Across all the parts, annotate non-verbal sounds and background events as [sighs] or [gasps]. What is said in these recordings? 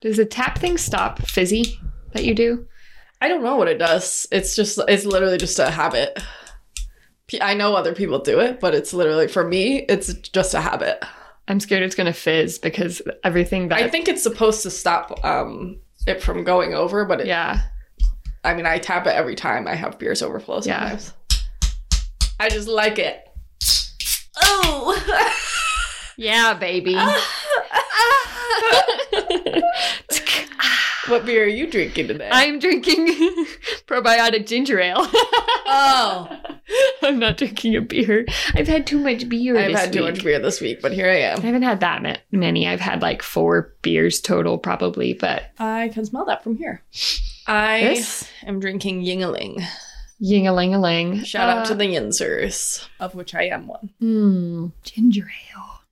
Does the tap thing stop fizzy that you do? I don't know what it does. It's just it's literally just a habit. I know other people do it, but it's literally for me, it's just a habit. I'm scared it's gonna fizz because everything that I think it's supposed to stop um it from going over, but it, yeah. I mean, I tap it every time I have beers overflow Yeah. I just like it. Oh. [laughs] Yeah, baby. [laughs] [laughs] what beer are you drinking today? I'm drinking [laughs] probiotic ginger ale. oh. [laughs] I'm not drinking a beer. I've had too much beer. I've had too much beer this week, but here I am. I haven't had that many. I've had like four beers total, probably. But I can smell that from here. I this am drinking Yuengling. ying a ling a ling. Shout out to the Yinzers, of which I am one. mm, ginger ale.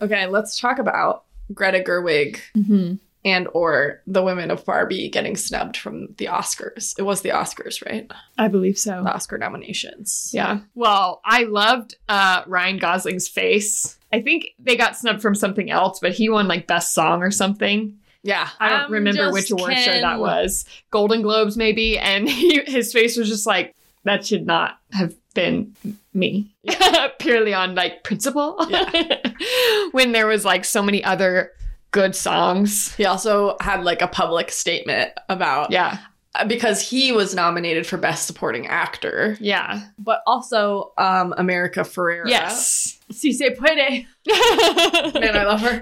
Okay, let's talk about Greta Gerwig hmm and or the women of Barbie getting snubbed from the Oscars. It was the Oscars, right? I believe so. The Oscar nominations. Yeah. Well, I loved uh, Ryan Gosling's face. I think they got snubbed from something else, but he won like best song or something. Yeah. I don't I'm remember which award show that was. Golden Globes, maybe. And [laughs] he, his face was just like, that should not have been me. [laughs] Purely on like principle. [laughs] when there was like so many other good songs. He also had like a public statement about Yeah. because he was nominated for Best Supporting Actor, Yeah. but also um America Ferrera. Yes. Si se puede. [laughs] Man, I love her.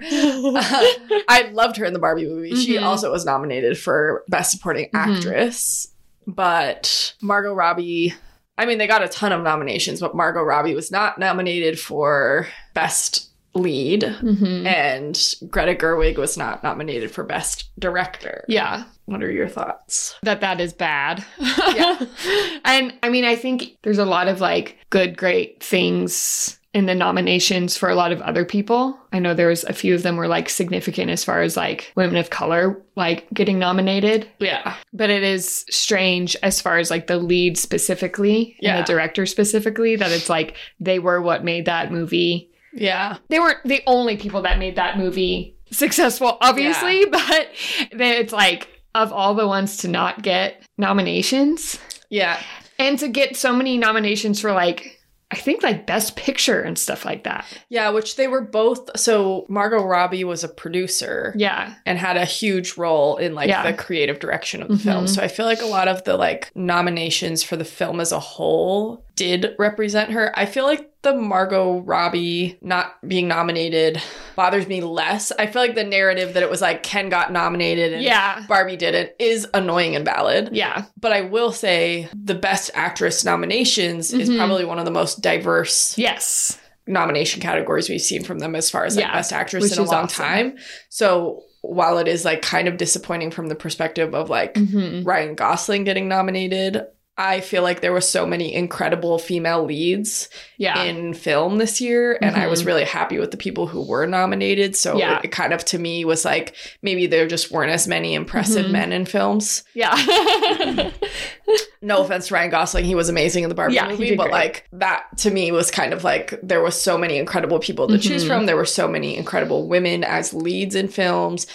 I loved her in the Barbie movie. She Mhm. also was nominated for Best Supporting Mhm. Actress, but Margot Robbie. I mean, they got a ton of nominations, but Margot Robbie was not nominated for Best Lead, Mhm. and Greta Gerwig was not nominated for Best Director. Yeah. What are your thoughts? that that is bad. Yeah. [laughs] and I mean, I think there's a lot of like good, great things in the nominations for a lot of other people. I know there was a few of them were like significant as far as like women of color like getting nominated, Yeah. but it is strange as far as like the lead specifically Yeah. and the director specifically that it's like they were what made that movie. Yeah. They weren't the only people that made that movie successful, obviously, but it's like of all the ones to not get nominations Yeah. and to get so many nominations for like I think like best picture and stuff like that. Yeah, which they were both. So Margot Robbie was a producer. Yeah. and had a huge role in like Yeah. the creative direction of the Mhm. film. So I feel like a lot of the like nominations for the film as a whole did represent her. I feel like the Margot Robbie not being nominated bothers me less. I feel like the narrative that it was like Ken got nominated and Yeah. Barbie didn't is annoying and valid. Yeah. But I will say the best actress nominations is Mhm. probably one of the most diverse Yes. nomination categories we've seen from them as far as like Yeah, best actress which in a long awesome. time. So while it is like kind of disappointing from the perspective of like hmm Ryan Gosling getting nominated, I feel like there were so many incredible female leads Yeah. in film this year, and I was Mhm. really happy with the people who were nominated. So Yeah. it kind of to me was like maybe there just weren't as many impressive Mhm. men in films. yeah. [laughs] No offense to Ryan Gosling, he was amazing in the Barbie Yeah, movie, but great. like that to me was kind of like there was so many incredible people to choose Mhm. from. There were so many incredible women as leads in films.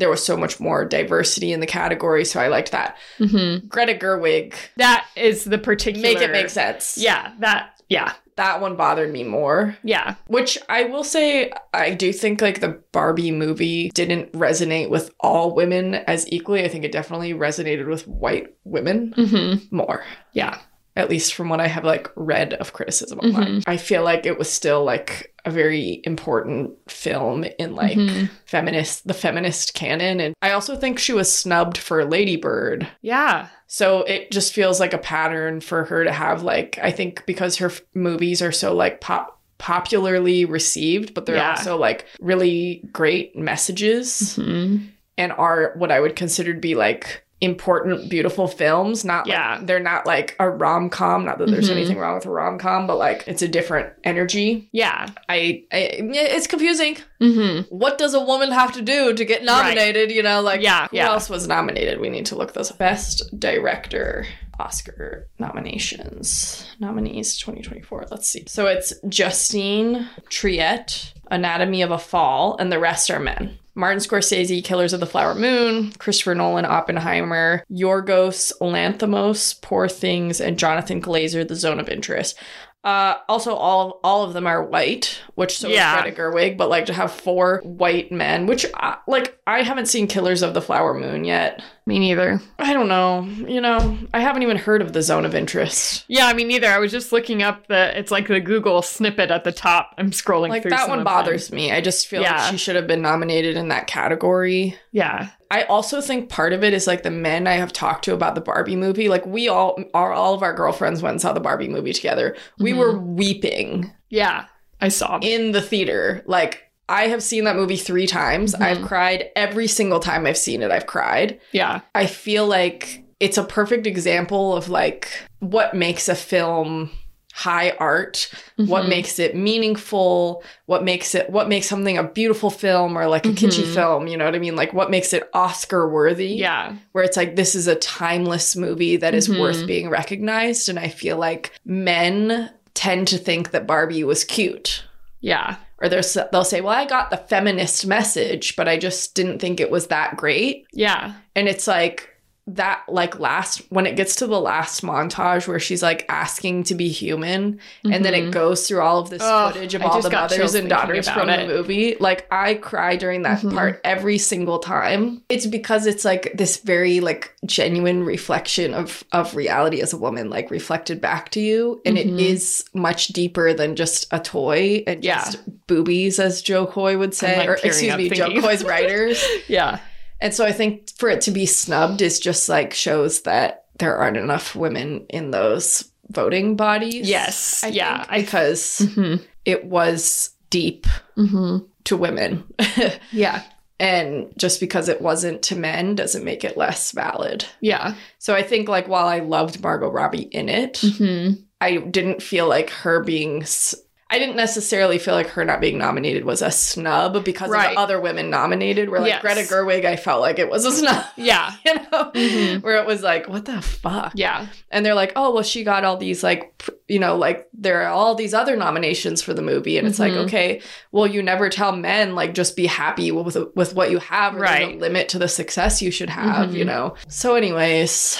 There was so much more diversity in the category, so I liked that. hmm Greta Gerwig, That is the particular make it make sense. Yeah. That yeah. that one bothered me more. Yeah. Which I will say, I do think like the Barbie movie didn't resonate with all women as equally. I think it definitely resonated with white women hmm more. Yeah. At least from what I have like read of criticism Mm-hmm. online. I feel like it was still like a very important film in like Mhm. feminist the feminist canon and I also think she was snubbed for Lady Bird. Yeah. So it just feels like a pattern for her to have like I think because her f- movies are so like pop popularly received but they're Yeah. also like really great messages hmm and are what I would consider to be like important, beautiful films. Not Yeah. like they're not like a rom com. Not that there's Mhm. anything wrong with a rom com, but like it's a different energy. Yeah. I, I it's confusing. hmm What does a woman have to do to get nominated? You know, like Yeah, who yeah. else was nominated? We need to look this. Best director. Oscar nominations. Nominees 2024. Let's see. So it's Justine Triet, Anatomy of a Fall, and the rest are men. Martin Scorsese, Killers of the Flower Moon, Christopher Nolan, Oppenheimer, Yorgos Lanthimos, Poor Things, and Jonathan Glazer, The Zone of Interest. Uh, also, all all of them are white, which so Yeah. is Greta Gerwig. But like to have four white men, which uh, like I haven't seen Killers of the Flower Moon yet. Me neither. I don't know. You know, I haven't even heard of the Zone of Interest. Yeah, I mean, neither. I was just looking up the. It's like the Google snippet at the top. I'm scrolling Like that one bothers me. I just feel Yeah. like she should have been nominated in that category. Yeah, I also think part of it is like the men I have talked to about the Barbie movie. Like we all, our, all of our girlfriends went and saw the Barbie movie together. We Mhm. were weeping yeah. I saw. it. in the theater. Like I have seen that movie three times. Mhm. I've cried every single time I've seen it. I've cried. Yeah, I feel like it's a perfect example of like what makes a film high art what Mhm. makes it meaningful what makes it what makes something a beautiful film or like a kitschy Mhm. film you know what i mean like what makes it oscar worthy yeah, where it's like this is a timeless movie that is worth being recognized and i feel like men tend to think that barbie was cute yeah, or there's they'll say well i got the feminist message but i just didn't think it was that great yeah. and it's like that like last when it gets to the last montage where she's like asking to be human and then it Mhm. goes through all of this Ugh, footage of I all the mothers and daughters from it. the movie like i cry during that Mhm. part every single time it's because it's like this very like genuine reflection of of reality as a woman like reflected back to you and Mhm. it is much deeper than just a toy and Yeah. just boobies as Jo Koy would say like, or excuse me Jo Koy's writers [laughs] Yeah, and so I think for it to be snubbed is just like shows that there aren't enough women in those voting bodies. Yes. I Yeah, think, I- because hmm it was deep hmm to women. [laughs] Yeah, and just because it wasn't to men doesn't make it less valid. yeah. So I think like while I loved Margot Robbie in it, hmm I didn't feel like her being s- I didn't necessarily feel like her not being nominated was a snub because of the other women nominated. Where like Yes. Greta Gerwig, I felt like it was a [laughs] snub. Yeah, [laughs] you know, Mhm. where it was like, what the fuck? yeah, And they're like, oh, well, she got all these, like, you know, like there are all these other nominations for the movie. And it's like, Mhm. okay, well, you never tell men, like, just be happy with, with what you have, or Right. limit to the success you should have, Mhm. you know? So, anyways,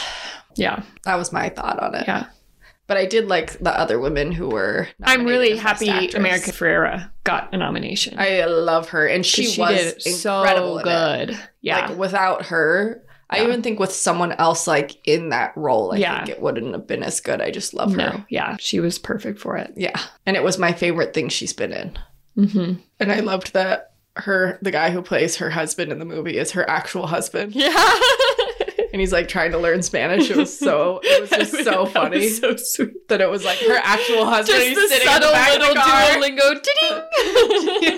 yeah, that was my thought on it. yeah. But I did like the other women who were. I'm really happy. America Ferrera got a nomination. I love her. And she was did incredible. so good. Yeah, Like without her, I even think with someone else like in that role, I Yeah. think it wouldn't have been as good. I just love her. no, yeah, she was perfect for it. Yeah. And it was my favorite thing she's been in. hmm And I loved that her the guy who plays her husband in the movie is her actual husband. Yeah. [laughs] And he's like trying to learn Spanish. It was so it was just [laughs] so That funny was so sweet. that it was like her actual husband. Just the sitting in the little. Duolingo. Ding.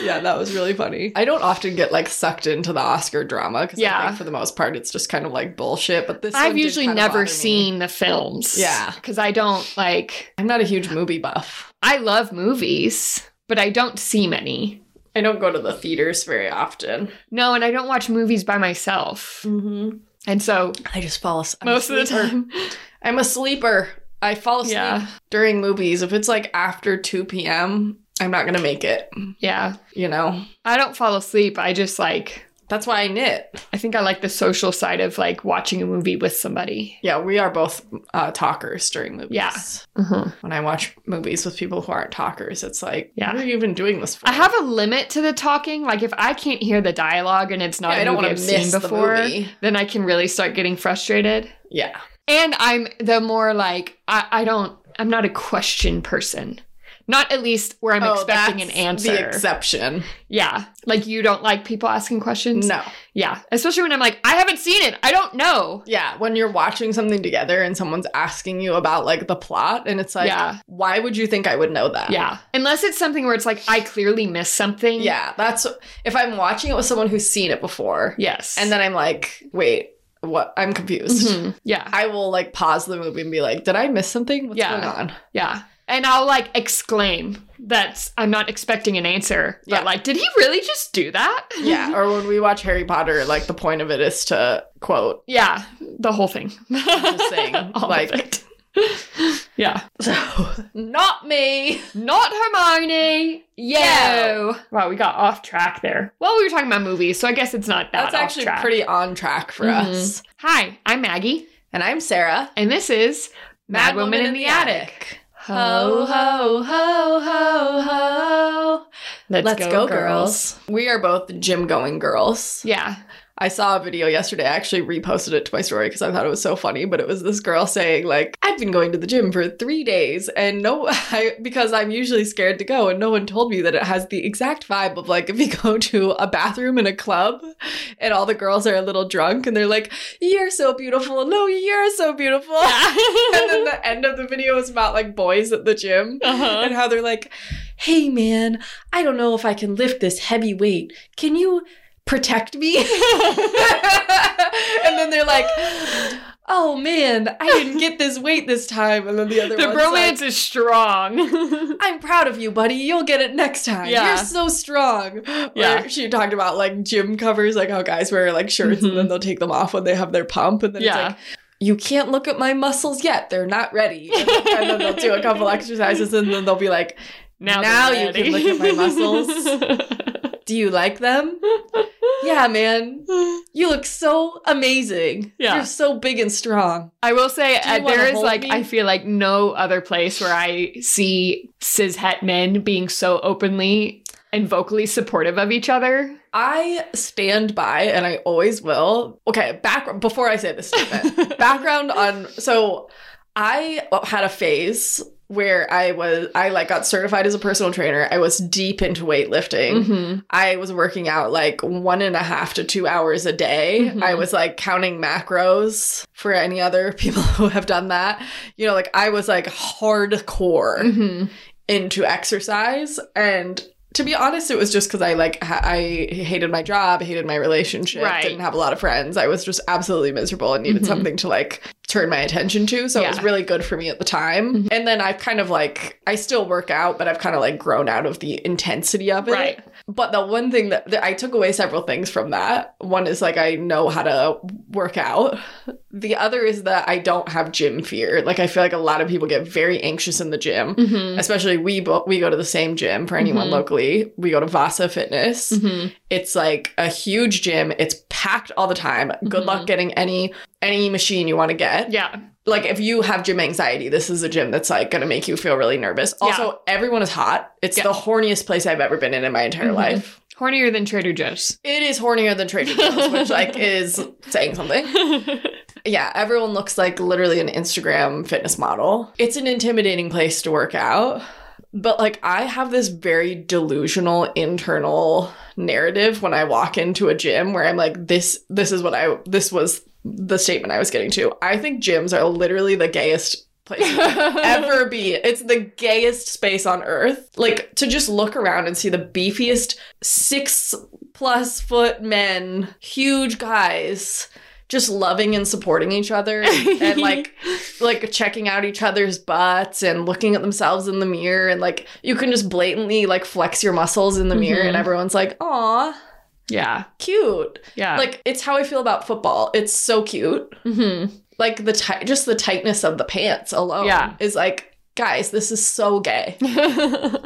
[laughs] yeah, that was really funny. I don't often get like sucked into the Oscar drama because I Yeah. think for the most part it's just kind of like bullshit. But this I've usually never bother me. seen the films. Yeah. Because I don't like, I'm not a huge movie buff. I love movies, but I don't see many. I don't go to the theaters very often. No, and I don't watch movies by myself. Mm-hmm. And so I just fall asleep. Most of the time, [laughs] I'm a sleeper. I fall asleep Yeah. during movies. If it's like after 2 p.m., I'm not gonna make it. yeah, You know? I don't fall asleep. I just like, That's why I knit. I think I like the social side of like watching a movie with somebody. Yeah, we are both uh, talkers during movies. Yeah. Uh-huh. When I watch movies with people who aren't talkers, it's like, Yeah. what are you even doing this for? I have a limit to the talking. Like if I can't hear the dialogue and it's not Yeah, a I don't movie want I've seen the before, movie. then I can really start getting frustrated. Yeah. And I'm the more like I, I don't I'm not a question person. Not at least where I'm Oh, expecting an answer. The exception. yeah. Like you don't like people asking questions? No. Yeah. Especially when I'm like, I haven't seen it. I don't know. Yeah, when you're watching something together and someone's asking you about like the plot, and it's like, Yeah. why would you think I would know that? Yeah. Unless it's something where it's like I clearly missed something. Yeah, that's if I'm watching it with someone who's seen it before, Yes. and then I'm like, wait, what? I'm confused. Mhm. Yeah. I will like pause the movie and be like, did I miss something? What's Yeah. going on? Yeah. And I'll like exclaim that's I'm not expecting an answer. But Yeah. like, did he really just do that? Yeah. Or when we watch Harry Potter, like the point of it is to quote. Yeah, the whole thing. Just saying, [laughs] All like- [laughs] yeah. So not me. Not Hermione. Yo. Wow, we got off track there. Well, we were talking about movies, so I guess it's not that That's actually track. pretty on track for Mhm. us. Hi, I'm Maggie, And I'm Sarah. and this is Mad, Woman in the, Attic. Ho ho ho ho ho. Let's, Let's go, girls. We are both gym going girls. Yeah. I saw a video yesterday. I actually reposted it to my story because I thought it was so funny. But it was this girl saying, like, I've been going to the gym for three days, and no, [laughs] I, because I'm usually scared to go, and no one told me that it has the exact vibe of like if you go [laughs] to a bathroom in a club, and all the girls are a little drunk, and they're like, "You're so beautiful." No, you're so beautiful. [laughs] and then the end of the video is about like boys at the gym uh-huh. and how they're like, hey man, I don't know if I can lift this heavy weight. Can you protect me? [laughs] [laughs] and then they're like, oh man, I didn't get this weight this time. And then the other the bromance like, is strong. [laughs] I'm proud of you, buddy. You'll get it next time. Yeah. You're so strong. Yeah. She talked about like gym covers, like how guys wear like shirts and then mm-hmm. they'll take them off when they have their pump. And then Yeah. it's like, you can't look at my muscles yet. They're not ready. And, and then they'll do a couple exercises and then they'll be like, now, Now you can look at my muscles. Do you like them? Yeah, man. You look so amazing. Yeah. You're so big and strong. I will say uh, there is like me? I feel like no other place where I see cis het men being so openly and vocally supportive of each other. I stand by, and I always will. Okay, back before I say this statement, [laughs] background on. So, I had a phase where I was I like got certified as a personal trainer. I was deep into weightlifting. Mhm. I was working out like one and a half to two hours a day. Mhm. I was like counting macros for any other [laughs] people who have done that. You know, like I was like hardcore Mhm. into exercise and to be honest, it was just because I like ha- I hated my job, hated my relationship, Right. didn't have a lot of friends. I was just absolutely miserable and needed Mhm. something to like turn my attention to. So it was really good for me at the time. Mhm. And then I've kind of like I still work out, but I've kind of like grown out of the intensity of it. Right. But the one thing that, that I took away several things from that. One is like I know how to work out. The other is that I don't have gym fear. Like I feel like a lot of people get very anxious in the gym. Mhm. Especially we bo- we go to the same gym for anyone Mhm. locally. We go to Vasa Fitness. Mhm. It's like a huge gym. It's packed all the time. Good Mhm. luck getting any any machine you want to get. Yeah. Like if you have gym anxiety, this is a gym that's like going to make you feel really nervous. Yeah. Also, everyone is hot. It's Yeah. the horniest place I've ever been in in my entire Mhm. life. Hornier than Trader Joe's. It is hornier than Trader Joe's, which [laughs] like is saying something. [laughs] Yeah, everyone looks like literally an Instagram fitness model. It's an intimidating place to work out. But like I have this very delusional internal narrative when I walk into a gym where I'm like this this is what I this was the statement I was getting to. I think gyms are literally the gayest place [laughs] ever be. It's the gayest space on earth. Like to just look around and see the beefiest six plus foot men, huge guys, just loving and supporting each other [laughs] and like like checking out each other's butts and looking at themselves in the mirror and like you can just blatantly like flex your muscles in the mirror and Mhm. everyone's like, "Aw, yeah. cute." Yeah. Like it's how I feel about football. It's so cute Mhm. like the tight just the tightness of the pants alone Yeah. is like guys this is so gay. [laughs]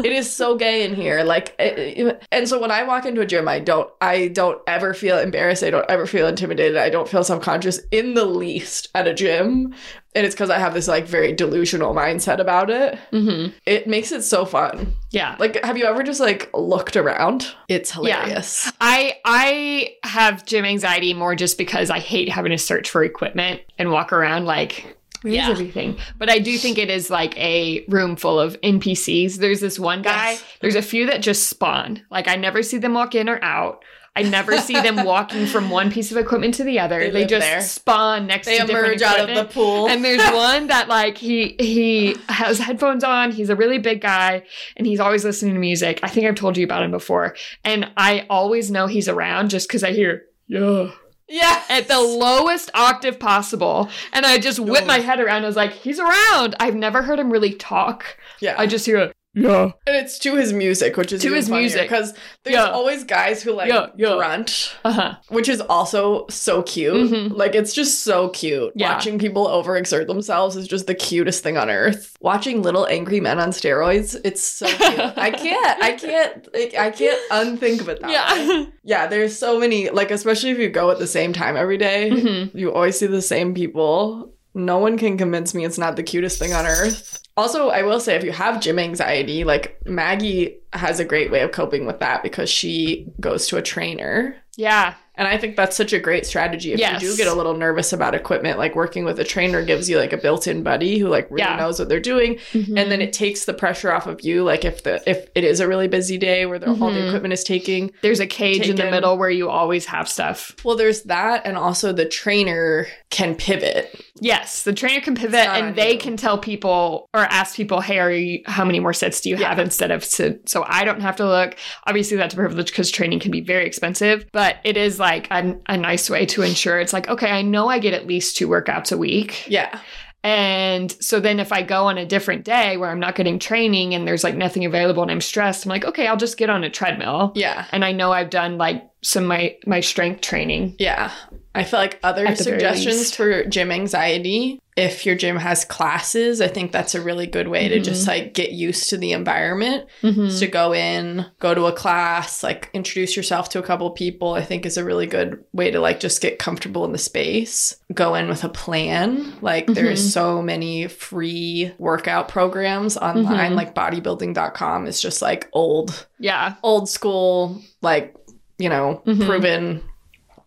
It is so gay in here. Like it- it- and so when i walk into a gym i don't i don't ever feel embarrassed. I don't ever feel intimidated. I don't feel self-conscious in the least at a gym. And it's because i have this like very delusional mindset about it. Mhm. it makes it so fun. Yeah. like have you ever just like looked around? It's Yeah. hilarious. I I have gym anxiety more just because I hate having to search for equipment and walk around like where's Yeah. everything. But I do think it is like a room full of NPCs. There's this one guy. Yes. There's a few that just spawn. Like I never see them walk in or out. I never see them [laughs] walking from one piece of equipment to the other. They They, just there. spawn next they to emerge out of the pool And there's [laughs] one that like he he has headphones on. He's a really big guy and he's always listening to music. I think I've told you about him before. And I always know he's around just because I hear yeah Yeah. at the lowest octave possible. And I just whip my head around. I was like, he's around. I've never heard him really talk. Yeah. I just hear a, yeah. and it's to his music, which is To his music. because there's Yeah. always guys who like Yeah, yeah. grunt, Uh huh. which is also so cute. Mhm. Like it's just so cute. Yeah. Watching people overexert themselves is just the cutest thing on earth. Watching little angry men on steroids, it's so cute. I can't, I can't, like, I can't unthink of it that way. Yeah. [laughs] Yeah, there's so many, like, especially if you go at the same time every day, Mhm. you always see the same people. No one can convince me it's not the cutest thing on earth. Also, I will say if you have gym anxiety, like Maggie has a great way of coping with that because she goes to a trainer. Yeah. And I think that's such a great strategy. If Yes. you do get a little nervous about equipment, like working with a trainer gives you like a built-in buddy who like really Yeah. knows what they're doing Mm-hmm. and then it takes the pressure off of you like if the if it is a really busy day where the, all the Mhm. equipment is taking there's a cage in the middle where you always have stuff. well there's that and also the trainer can pivot Yes, the trainer can pivot It's not on and they you. can tell people or ask people, "Hey, are you, how many more sets do you Yeah. have?" Instead of so, so I don't have to look. Obviously, that's a privilege because training can be very expensive, but it is like a, a nice way to ensure it's like, okay, I know I get at least two workouts a week, yeah. And so then if I go on a different day where I'm not getting training and there's like nothing available and I'm stressed, I'm like, okay, I'll just get on a treadmill, yeah. And I know I've done like some my my strength training. yeah i feel like other At the very suggestions for gym anxiety if your gym has classes i think that's a really good way to Mhm. just like get used to the environment Mhm. to go in, go to a class, like introduce yourself to a couple people, I think is a really good way to like just get comfortable in the space. Go in with a plan. Like there's Mhm. so many free workout programs online, Mhm. like bodybuilding.com is just like old, Yeah, old school, like, you know, Mhm. proven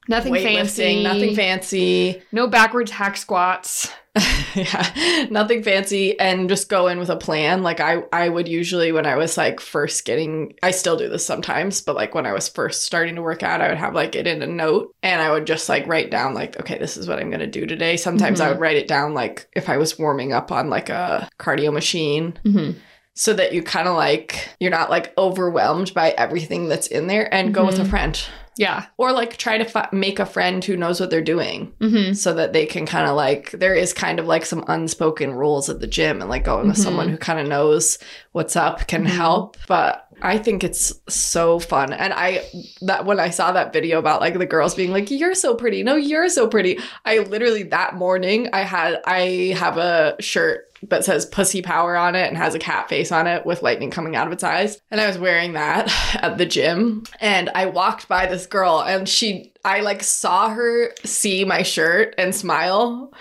nothing fancy, nothing fancy. no backwards hack squats. [laughs] yeah, nothing fancy, and just go in with a plan. Like I, I would usually when I was like first getting, I still do this sometimes, but like when I was first starting to work out, I would have like it in a note, and I would just like write down like, okay, this is what I'm gonna do today. Sometimes I Mhm. would write it down like if I was warming up on like a cardio machine, Mm-hmm. so that you kind of like you're not like overwhelmed by everything that's in there, and go with a Mhm. friend, Yeah. or like try to fi- make a friend who knows what they're doing Mm-hmm. so that they can kind of like there is kind of like some unspoken rules at the gym and like going with Mhm. someone who kind of knows what's up can Mhm. help but i think it's so fun and i that when i saw that video about like the girls being like you're so pretty no you're so pretty i literally that morning i had i have a shirt that says pussy power on it and has a cat face on it with lightning coming out of its eyes. And I was wearing that [laughs] at the gym and I walked by this girl and she I like saw her see my shirt and smile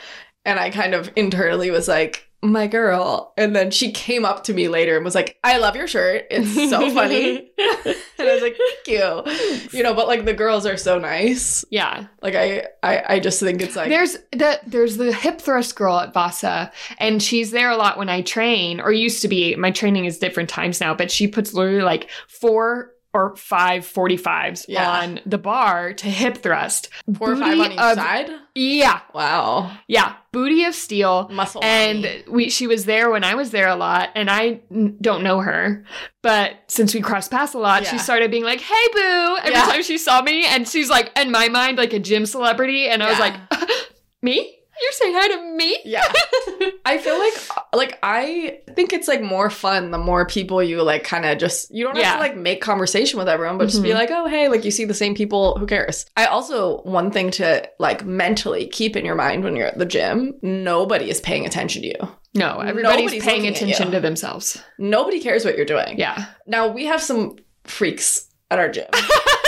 and I kind of internally was like my girl. And then she came up to me later and was like, I love your shirt. It's so [laughs] funny. [laughs] and I was like, thank you. You know, but like the girls are so nice. Yeah. Like I I, I just think it's like there's the there's the hip thrust girl at Vasa, and she's there a lot when I train, or used to be. My training is different times now, but she puts literally like four or five 45s Yeah. on the bar to hip thrust. four or five on each of- side. Yeah. Wow. Yeah. Booty of steel. Muscle. and we she was there when I was there a lot, and I n- don't know her, but since we crossed paths a lot, she started being like, "Hey, boo!" Every Yeah. time she saw me, and she's like, in my mind, like a gym celebrity, and I was like, [laughs] "Me? You're saying hi to me?" Yeah. [laughs] I feel like like I think it's like more fun the more people you like kind of just you don't have Yeah. to like make conversation with everyone but just be Mhm. like oh hey like you see the same people who cares. I also one thing to like mentally keep in your mind when you're at the gym nobody is paying attention to you. No, everybody's Nobody's paying attention to themselves. Nobody cares what you're doing. Yeah. Now we have some freaks at our gym. [laughs]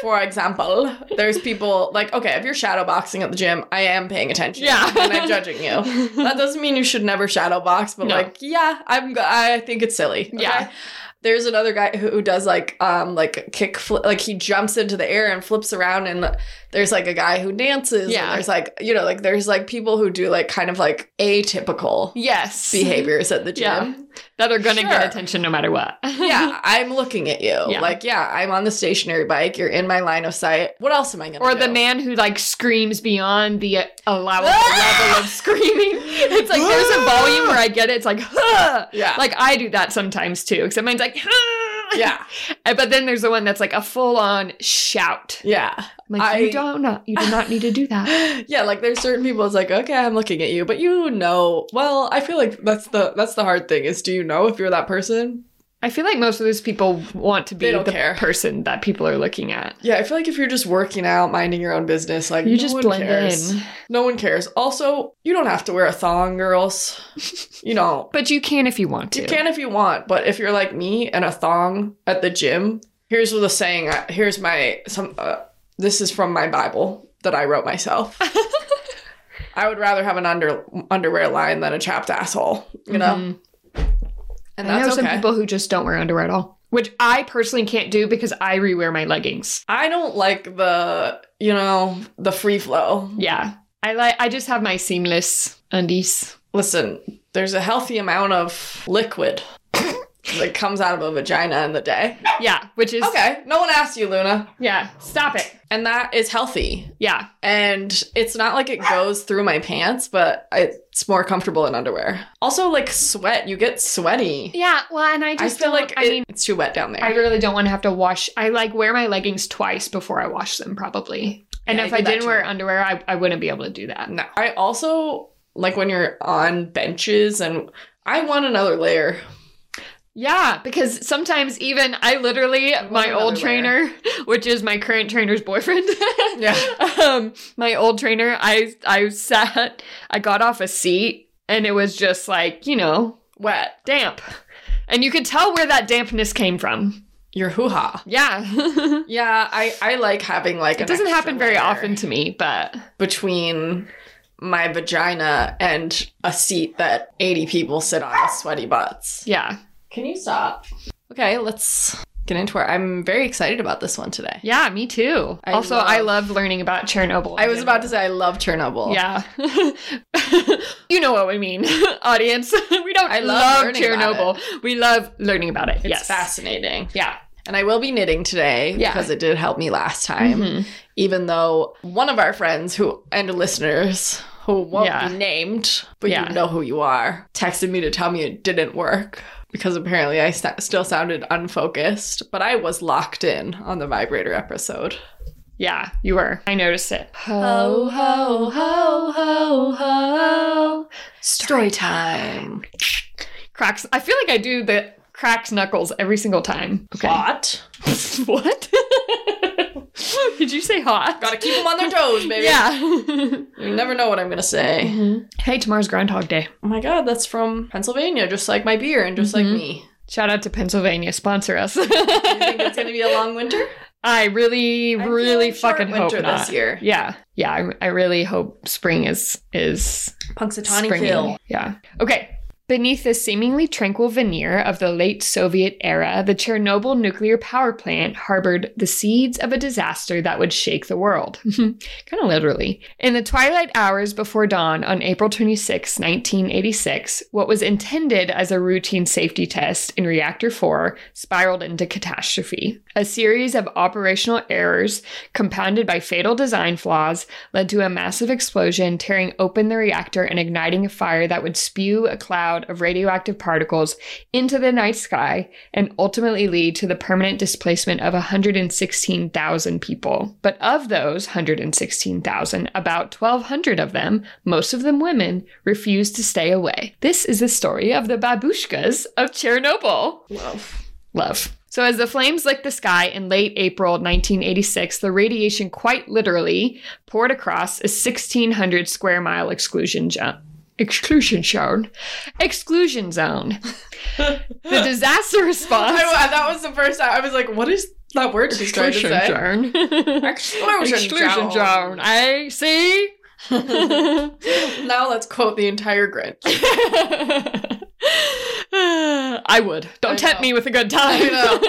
For example, there's people like, okay, if you're shadow boxing at the gym, I am paying attention. Yeah. And I'm judging you. [laughs] That doesn't mean you should never shadow box, but No. like, yeah, I'm, I think it's silly. okay? Yeah. There's another guy who, who does like, um, like kick flip, like he jumps into the air and flips around and there's like a guy who dances. and Yeah. there's like, you know, like there's like people who do like kind of like atypical Yes. [laughs] behaviors at the gym. Yeah. That are going to Sure. get attention no matter what. [laughs] yeah, I'm looking at you. Yeah. Like, yeah, I'm on the stationary bike. You're in my line of sight. What else am I gonna do? Or do? the man who like screams beyond the uh, allowable [laughs] level of screaming. It's like there's a volume where I get it. It's like, huh! Yeah. Like I do that sometimes too. Except mine's like, huh! Yeah. [laughs] But then there's the one that's like a full on shout. Yeah. Like I- you don't not you do not need to do that. [laughs] Yeah, like there's certain people it's like, okay, I'm looking at you, but you know well, I feel like that's the that's the hard thing is do you know if you're that person? I feel like most of those people want to be the care. person that people are looking at. Yeah, I feel like if you're just working out, minding your own business, like You no just blend cares. in. No one cares. Also, you don't have to wear a thong, girls. [laughs] you know, But you can if you want to. you can if you want, but if you're like me and a thong at the gym, here's what the saying. uh, Here's my some. Uh, this is from my Bible that I wrote myself. [laughs] I would rather have an under underwear line than a chapped asshole. You know, Mhm. And I know some okay. people who just don't wear underwear at all. Which I personally can't do because I rewear my leggings. I don't like the you know the free flow. Yeah. I like I just have my seamless undies. Listen, there's a healthy amount of liquid that comes out of a vagina in the day. Yeah, which is Okay, no one asked you, Luna. Yeah, stop it. And that is healthy. Yeah. And it's not like it goes through my pants, but it's more comfortable in underwear. Also, like sweat, you get sweaty. Yeah, well, and I I just feel like I it- mean it's too wet down there. I really don't want to have to wash. I like wear my leggings twice before I wash them, probably. And Yeah, if do I, didn't wear underwear, I, I wouldn't be able to do that. no, I also like when you're on benches, and I want another layer. Yeah, because sometimes even I literally want my old trainer, [laughs] which is my current trainer's boyfriend. [laughs] Yeah. um, my old trainer, I I sat, I got off a seat, and it was just like you know Wet. damp, and you could tell where that dampness came from. Your hoo ha. Yeah, [laughs] Yeah, I I like having like. an doesn't happen very often to me, but between my vagina and a seat that 80 people sit on with sweaty butts. yeah, Can you stop? Okay, let's get into it. I'm very excited about this one today. yeah, me too. I also, love- I love learning about Chernobyl. I was about to say I love Chernobyl. Yeah. [laughs] you know what we mean, [laughs] audience. [laughs] we don't I love love, Chernobyl. We love learning about it. It's yes. fascinating. Yeah. And I will be knitting today Yeah. because it did help me last time. Mhm. Even though one of our friends who and listeners who won't Yeah. be named, but Yeah. you know who you are, texted me to tell me it didn't work because apparently I st- still sounded unfocused, but I was locked in on the vibrator episode. Yeah, you were. I noticed it. Ho, ho, ho, ho, ho. Story time. Cracks. I feel like I do the cracks knuckles every single time. Okay. Hot. what? [laughs] [laughs] Did you say hot? Gotta keep them on their toes, baby. Yeah. [laughs] You never know what I'm gonna say. hey, tomorrow's Groundhog Day. Oh my god, that's from Pennsylvania, just like my beer and just Mhm. like me. Shout out to Pennsylvania. Sponsor us. Do you think it's gonna be a [laughs] long winter? I really, I feel really fucking hope winter not. this year. Yeah, yeah. I, I really hope spring is is Punxsutawney. Phil. Yeah. Okay. Beneath the seemingly tranquil veneer of the late Soviet era, the Chernobyl nuclear power plant harbored the seeds of a disaster that would shake the world. [laughs] kind of literally. In the twilight hours before dawn on April 26, 1986, what was intended as a routine safety test in Reactor 4 spiraled into catastrophe. A series of operational errors, compounded by fatal design flaws, led to a massive explosion, tearing open the reactor and igniting a fire that would spew a cloud of radioactive particles into the night sky and ultimately lead to the permanent displacement of 116,000 people. But of those 116,000, about 1,200 of them, most of them women, refused to stay away. This is the story of the babushkas of Chernobyl. Love. Love. So, as the flames licked the sky in late April 1986, the radiation quite literally poured across a 1,600 square mile exclusion zone. Exclusion zone. Exclusion zone. the [laughs] disaster response. I, that was the first time I was like, what is that word she's trying to say? zone. Exclusion Exclusion zone. zone. I see. [laughs] now let's quote the entire Grinch. [laughs] [sighs] I would. Don't I tempt know. me with a good time. I know.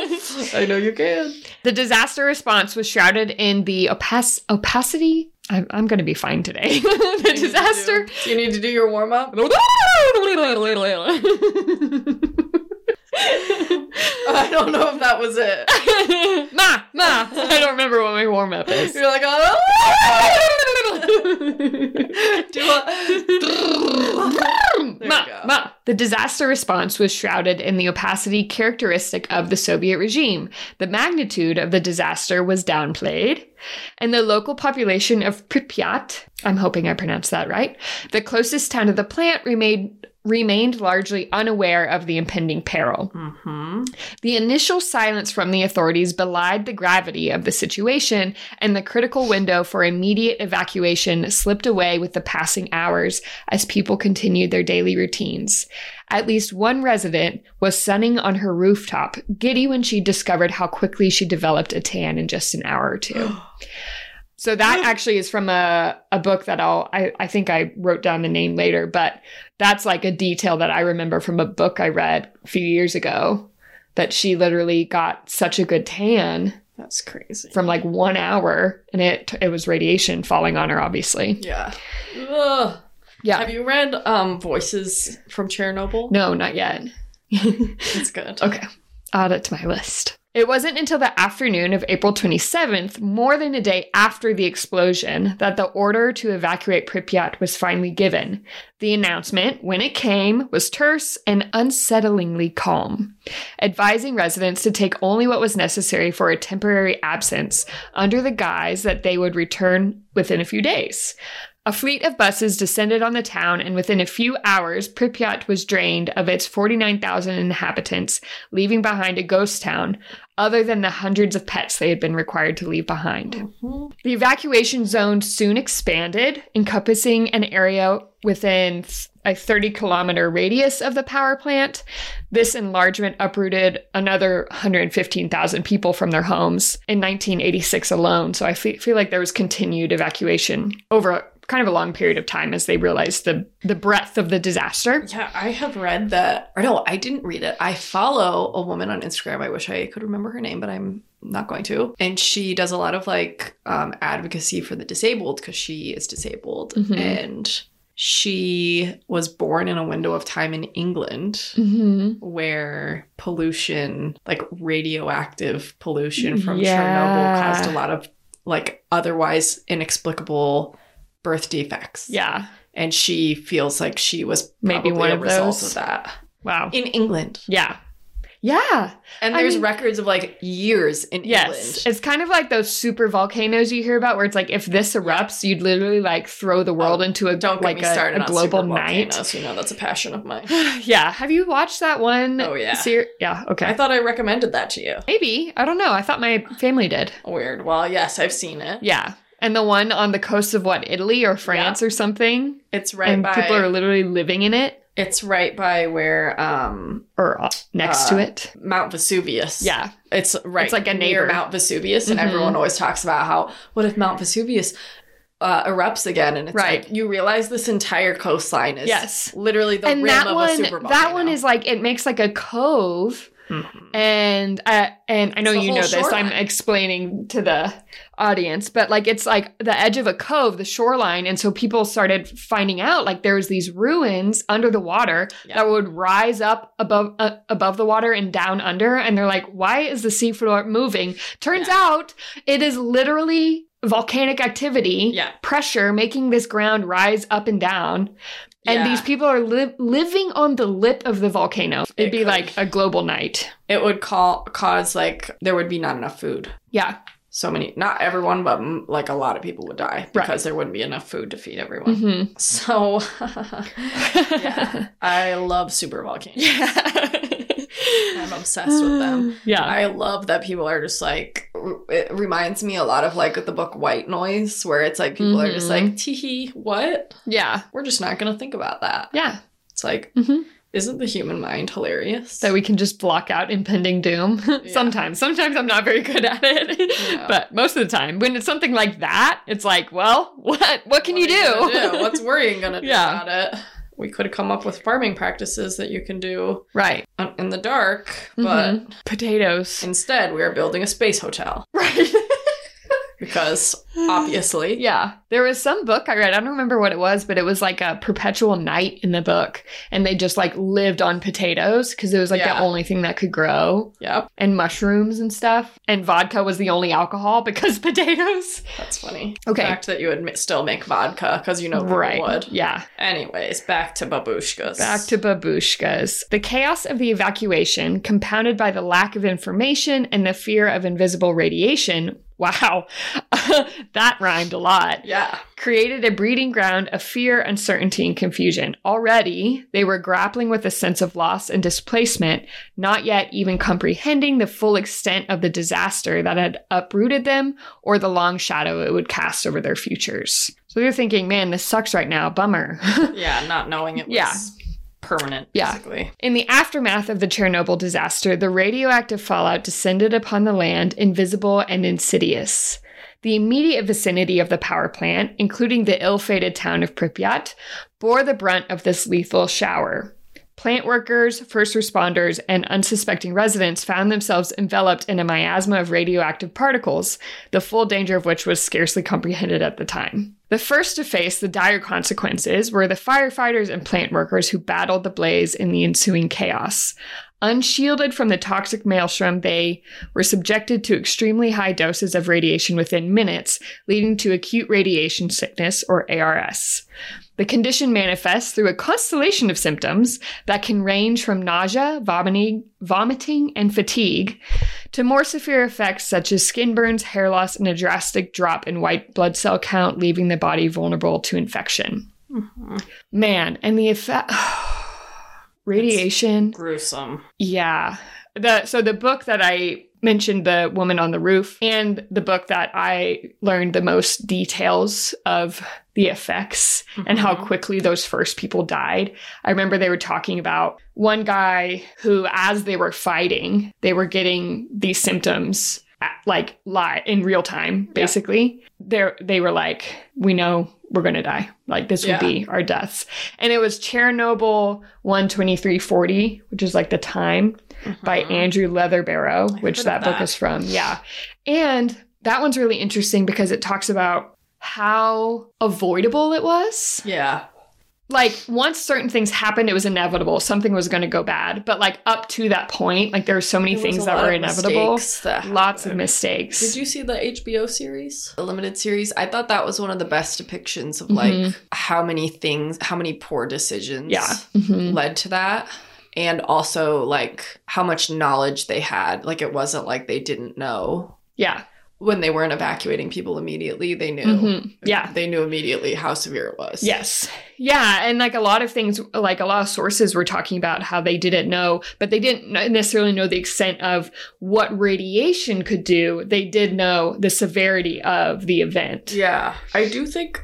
[laughs] I know you can. The disaster response was shrouded in the opac- opacity. I'm, I'm going to be fine today. [laughs] the disaster. Do you need to do your warm up? [laughs] I don't know if that was it. [laughs] ma, ma. I don't remember what my warm up is. You're like, oh. [laughs] do a. Ma, ma. The The disaster response was shrouded in the opacity characteristic of the Soviet regime. The magnitude of the disaster was downplayed, and the local population of Pripyat, I'm hoping I pronounced that right, the closest town to the plant remained remained largely unaware of the impending peril. Mm-hmm. The initial silence from the authorities belied the gravity of the situation, and the critical window for immediate evacuation slipped away with the passing hours as people continued their daily routines. At least one resident was sunning on her rooftop, giddy when she discovered how quickly she developed a tan in just an hour or two. So that actually is from a, a book that I'll I, I think I wrote down the name later, but that's like a detail that I remember from a book I read a few years ago that she literally got such a good tan That's crazy. from like one hour and it it was radiation falling on her obviously. yeah. Ugh. Yeah. Have you read um Voices from Chernobyl? no, not yet. [laughs] It's good. Okay. Add it to my list. It wasn't until the afternoon of April 27th, more than a day after the explosion, that the order to evacuate Pripyat was finally given. The announcement, when it came, was terse and unsettlingly calm, advising residents to take only what was necessary for a temporary absence, under the guise that they would return within a few days. A fleet of buses descended on the town, and within a few hours, Pripyat was drained of its 49,000 inhabitants, leaving behind a ghost town, other than the hundreds of pets they had been required to leave behind. Mhm. The evacuation zone soon expanded, encompassing an area within a 30 kilometer radius of the power plant. This enlargement uprooted another 115,000 people from their homes in 1986 alone. So I feel like there was continued evacuation over kind of a long period of time as they realized the, the breadth of the disaster. Yeah, I have read that. Or no, I didn't read it. I follow a woman on Instagram. I wish I could remember her name, but I'm not going to. And she does a lot of like um, advocacy for the disabled because she is disabled. Mhm. And she was born in a window of time in England Mm-hmm. where pollution, like radioactive pollution from Yeah. Chernobyl, caused a lot of like otherwise inexplicable birth defects. Yeah. And she feels like she was Maybe one of those. of that Wow. in England. Yeah. Yeah. And I there's mean- records of like years in Yes. England. It's kind of like those super volcanoes you hear about where it's like if this erupts, you'd literally like throw the world Oh, into a Don't get like me a, a global night. You know that's a passion of mine. [sighs] yeah. Have you watched that one? Oh, yeah. ser- yeah. Okay. I thought I recommended that to you. Maybe. I don't know. I thought my family did. Weird. Well, yes, I've seen it. Yeah. And the one on the coast of what, Italy or France or something? It's right and by. people are literally living in it it's right by where um or uh, next to Uh, it. Mount Vesuvius. Yeah. It's right. It's like a neighbor. Mount Vesuvius, and Mhm. everyone always talks about how what if Mount Vesuvius uh, erupts again, and it's Right. like you realize this entire coastline is Yes. literally the and rim that of a one that one is like it makes like a cove and uh, and I know you know this. I'm explaining to the audience, but like it's like the edge of a cove, the shoreline, and so people started finding out like there was these ruins under the water Yeah. that would rise up above uh, above the water and down under, and they're like, why is the seafloor moving? Turns Yeah. out it is literally volcanic activity, Yeah. pressure making this ground rise up and down. And Yeah. these people are li- living on the lip of the volcano. It'd It be could- like a global night. it would call cause like there would be not enough food. Yeah. So many, not everyone, but like a lot of people would die Right. because there wouldn't be enough food to feed everyone. hmm So, [laughs] yeah, [laughs] I love super volcanoes. [laughs] I'm obsessed with them. [sighs] Yeah. I love that people are just like, it reminds me a lot of like the book White Noise, where it's like people are just Mhm. like, tee what? yeah. We're just not going to think about that. Yeah. It's like, Mhm. isn't the human mind hilarious? That we can just block out impending doom. [laughs] Sometimes. Sometimes I'm not very good at it. Yeah. [laughs] But most of the time, when it's something like that, it's like, well, what what can What you do? gonna What's worrying going [laughs] to do Yeah. about it? We could have come up with farming practices that you can do right. in the dark, but Mhm. potatoes. instead we are building a space hotel Right. [laughs] because obviously. Yeah. There was some book I read. I don't remember what it was, but it was like a perpetual night in the book. And they just like lived on potatoes because it was like Yeah. the only thing that could grow Yep. and mushrooms and stuff. And vodka was the only alcohol [laughs] because potatoes. That's funny. Okay. The fact that you would still make vodka because you know right. would. Yeah. Anyways, back to babushkas. Back to babushkas. The chaos of the evacuation, compounded by the lack of information and the fear of invisible radiation. Wow, [laughs] that rhymed a lot. Yeah. created a breeding ground of fear, uncertainty, and confusion. Already, they were grappling with a sense of loss and displacement, not yet even comprehending the full extent of the disaster that had uprooted them or the long shadow it would cast over their futures. So they're thinking, man, this sucks right now. Bummer. [laughs] Yeah, not knowing it was Yeah. permanent, Yeah. In the aftermath of the Chernobyl disaster, the radioactive fallout descended upon the land, invisible and insidious. The immediate vicinity of the power plant, including the ill fated town of Pripyat, bore the brunt of this lethal shower. Plant workers, first responders, and unsuspecting residents found themselves enveloped in a miasma of radioactive particles, the full danger of which was scarcely comprehended at the time. The first to face the dire consequences were the firefighters and plant workers who battled the blaze in the ensuing chaos. Unshielded from the toxic maelstrom, they were subjected to extremely high doses of radiation within minutes, leading to acute radiation sickness, or ARS. The condition manifests through a constellation of symptoms that can range from nausea, vomiting, vomiting, and fatigue to more severe effects such as skin burns, hair loss, and a drastic drop in white blood cell count, leaving the body vulnerable to infection. Mm-hmm. Man, and the effect. [sighs] Oh, Radiation. Gruesome. Yeah. The so the book that I mentioned, The Woman on the Roof, and the book that I learned the most details of the effects and how Mhm. quickly those first people died. I remember they were talking about one guy who, as they were fighting, they were getting these symptoms like live in real time, basically. They they were like, we know we're gonna die. Like this Yeah. will be our deaths. And it was Chernobyl 12340, which is like the time by Mhm. Andrew Leatherbarrow, I've which heard that book is from. Yeah. And that one's really interesting because it talks about how avoidable it was. Yeah. Like once certain things happened, it was inevitable. Something was going to go bad. But like up to that point, like there were so many There things that were inevitable. that Lots of mistakes. Did you see the HBO series, the limited series? I thought that was one of the best depictions of Mhm. like how many things, how many poor decisions Yeah. Mhm. led to that. And also like how much knowledge they had. Like it wasn't like they didn't know. Yeah. When they weren't evacuating people immediately, they knew. Mhm. Yeah. They knew immediately how severe it was. Yes. Yeah. And like a lot of things, like a lot of sources were talking about how they didn't know, but they didn't necessarily know the extent of what radiation could do. They did know the severity of the event. Yeah. I do think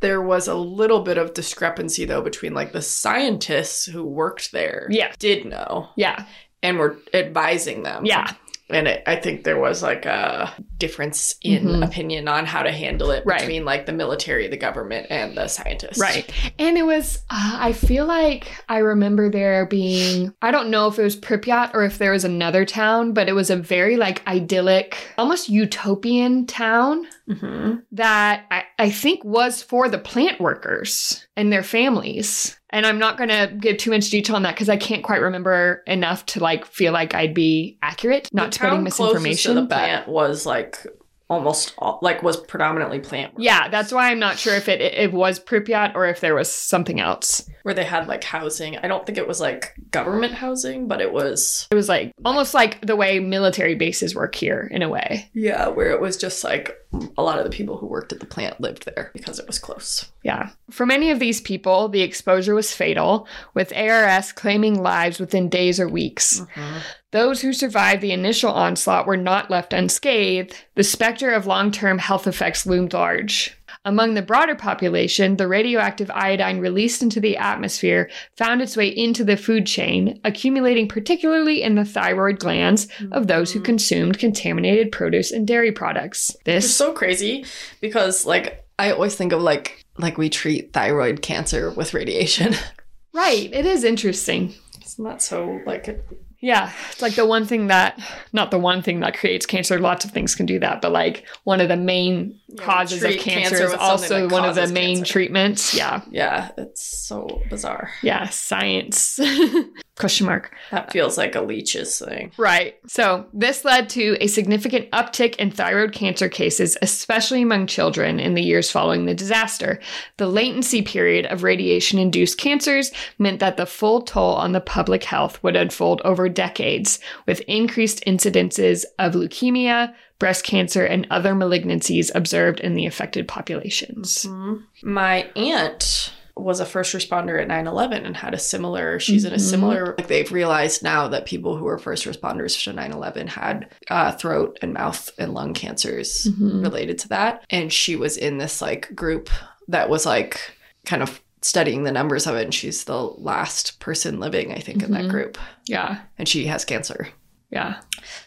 there was a little bit of discrepancy though between like the scientists who worked there Yeah. did know Yeah. and were advising them. Yeah. And it, I think there was like a difference in Mhm. opinion on how to handle it Right. between like the military, the government, and the scientists. Right. And it was, uh, I feel like I remember there being, I don't know if it was Pripyat or if there was another town, but it was a very like idyllic, almost utopian town hmm that I, I think was for the plant workers and their families. And I'm not going to give too much detail on that because I can't quite remember enough to like feel like I'd be accurate, not to putting misinformation. the but- plant was like almost all, like was predominantly plant. work, yeah, that's why I'm not sure if it, it was Pripyat or if there was something else. where they had like housing. I don't think it was like government housing, but it was It was like almost like the way military bases work here in a way. yeah, where it was just like a lot of the people who worked at the plant lived there because it was close. Yeah. For many of these people, the exposure was fatal, with ARS claiming lives within days or weeks. Mm-hmm. Those who survived the initial onslaught were not left unscathed. The specter of long term health effects loomed large. Among the broader population, the radioactive iodine released into the atmosphere found its way into the food chain, accumulating particularly in the thyroid glands of those who mm. consumed contaminated produce and dairy products. This so crazy because like I always think of like like we treat thyroid cancer with radiation. [laughs] right, it is interesting. it's not so like Yeah, it's like the one thing that, not the one thing that creates cancer. Lots of things can do that, but like one of the main Yeah, causes of cancer, cancer is also one of the main cancer. treatments. Yeah, Yeah, it's so bizarre. yeah, science. [laughs] Question mark. That feels like a leech's thing. Right. So, this led to a significant uptick in thyroid cancer cases, especially among children in the years following the disaster. The latency period of radiation induced cancers meant that the full toll on the public health would unfold over decades, with increased incidences of leukemia, breast cancer, and other malignancies observed in the affected populations. Mm-hmm. My aunt was a first responder at 9-11 and had a similar she's in a Mhm. similar like they've realized now that people who were first responders to 9-11 had uh, throat and mouth and lung cancers Mhm. related to that and she was in this like group that was like kind of studying the numbers of it and she's the last person living i think in that Mhm. group Yeah. and she has cancer Yeah.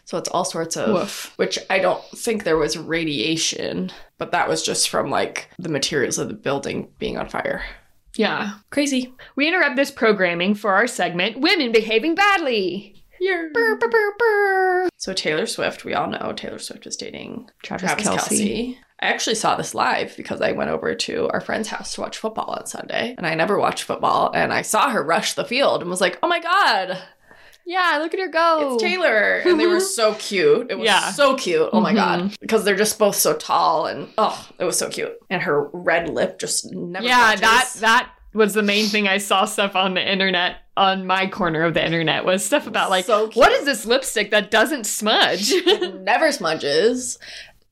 so it's all sorts of Woof. which I don't think there was radiation, but that was just from like the materials of the building being on fire. Yeah. Crazy. We interrupt this programming for our segment Women Behaving Badly. Burr, burr, burr, burr. So Taylor Swift, we all know Taylor Swift is dating Travis, Travis Kelce. Kelsey. I actually saw this live because I went over to our friend's house to watch football on Sunday, and I never watched football, and I saw her rush the field and was like, "Oh my god, Yeah, look at her go. it's Taylor!" And they were so cute. It was Yeah. so cute. Oh my Mhm. god, because they're just both so tall, and oh, it was so cute. And her red lip just never. Yeah, budges. that that was the main thing I saw stuff on the internet on my corner of the internet was stuff about like So what is this lipstick that doesn't smudge? [laughs] never smudges.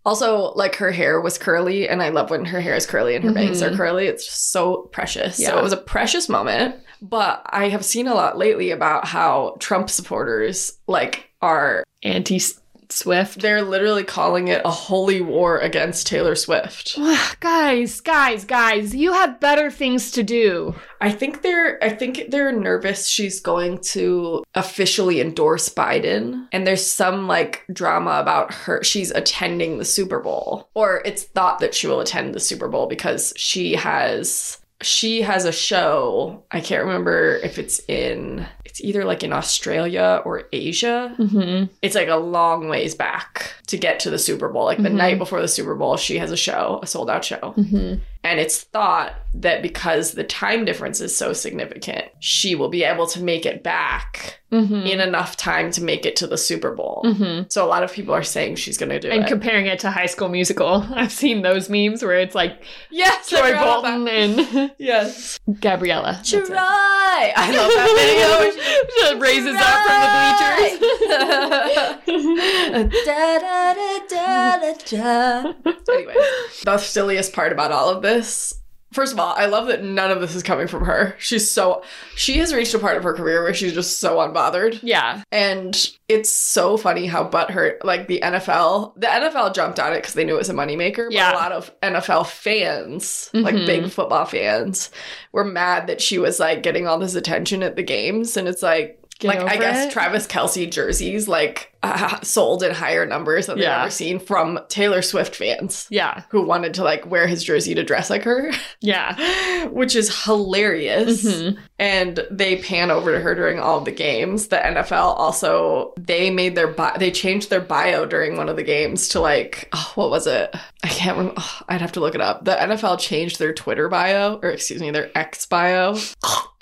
Also, like her hair was curly, and I love when her hair is curly and her bangs are Mhm. curly. It's just so precious. Yeah. So it was a precious moment. But I have seen a lot lately about how Trump supporters like are Anti Swift. they're literally calling it a holy war against Taylor Swift. [sighs] guys, guys, guys, you have better things to do. I think they're I think they're nervous she's going to officially endorse Biden and there's some like drama about her she's attending the Super Bowl or it's thought that she will attend the Super Bowl because she has she has a show. I can't remember if it's in it's either like in Australia or Asia. Mm-hmm. It's like a long ways back to get to the Super Bowl. Like the Mhm. night before the Super Bowl, she has a show, a sold out show. Mm-hmm. And it's thought that because the time difference is so significant, she will be able to make it back Mm-hmm. in enough time to make it to the Super Bowl. mm-hmm. So a lot of people are saying she's going to do And it. And comparing it to High School Musical, [laughs] I've seen those memes where it's like yes, Troy Bolton and [laughs] Yes. Gabriella. Try. I love that [laughs] video. She raises up from the bleachers. da, da, da, da, da, da. Anyway, the silliest part about all of this. First of all, I love that none of this is coming from her. She's so she has reached a part of her career where she's just so unbothered. yeah. And it's so funny how butthurt, like the NFL, the NFL jumped on it because they knew it was a moneymaker. But Yeah. a lot of NFL fans, like Mhm. big football fans, were mad that she was like getting all this attention at the games. And it's like, like I guess it. Travis Kelce jerseys like uh, sold in higher numbers than they've ever seen from Taylor Swift fans Yeah. who wanted to like wear his jersey to dress like her, Yeah. [laughs] which is hilarious Mhm. and they pan over to her during all of the games. The NFL also they made their bi- they changed their bio during one of the games to like oh, what was it? I can't remember. oh, I'd have to look it up. The NFL changed their Twitter bio or excuse me, their X bio. [laughs]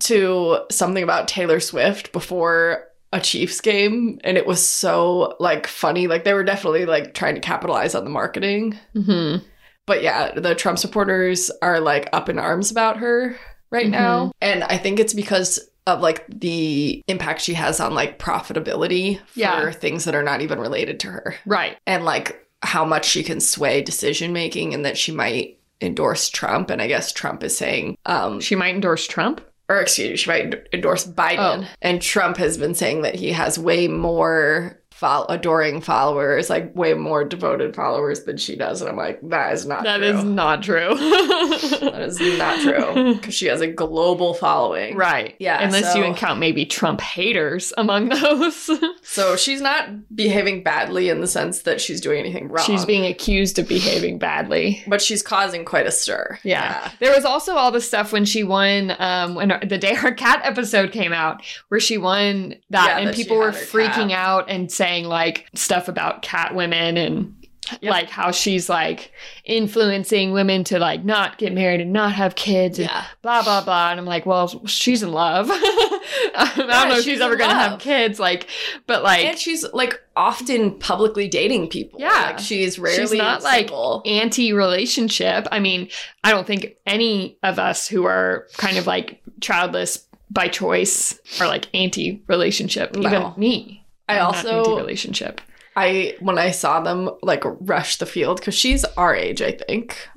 to something about Taylor Swift before a Chiefs game and it was so like funny. Like they were definitely like trying to capitalize on the marketing. Mhm. But yeah, the Trump supporters are like up in arms about her right Mhm. now. And I think it's because of like the impact she has on like profitability for Yeah. things that are not even related to her. Right. And like how much she can sway decision making and that she might endorse Trump. And I guess Trump is saying, um, She might endorse Trump. Or excuse me, she might endorse Biden. Oh. And Trump has been saying that he has way more fol- adoring followers, like way more devoted followers than she does. And I'm like, that is not That true. is not true. [laughs] that is not true because she has a global following. right. Yeah, Unless so- you count maybe Trump haters among those. [laughs] So she's not behaving badly in the sense that she's doing anything wrong. She's being accused of behaving badly. but she's causing quite a stir. Yeah. There was also all the stuff when she won, um, when the day her cat episode came out, where she won that, Yeah, and that people were freaking cat. out and saying like stuff about cat women and Yep. like how she's like influencing women to like not get married and not have kids and Yeah. blah blah blah. And I'm like, well, she's in love. [laughs] I don't Yeah, know if she's she's ever gonna have kids, like, but like. and she's like often publicly dating people. Yeah. Like she's rarely She's not like anti relationship. I mean, I don't think any of us who are kind of like childless by choice are like anti relationship. No. Even me. I also relationship. I when I saw them like rush the field because she's our age, I think,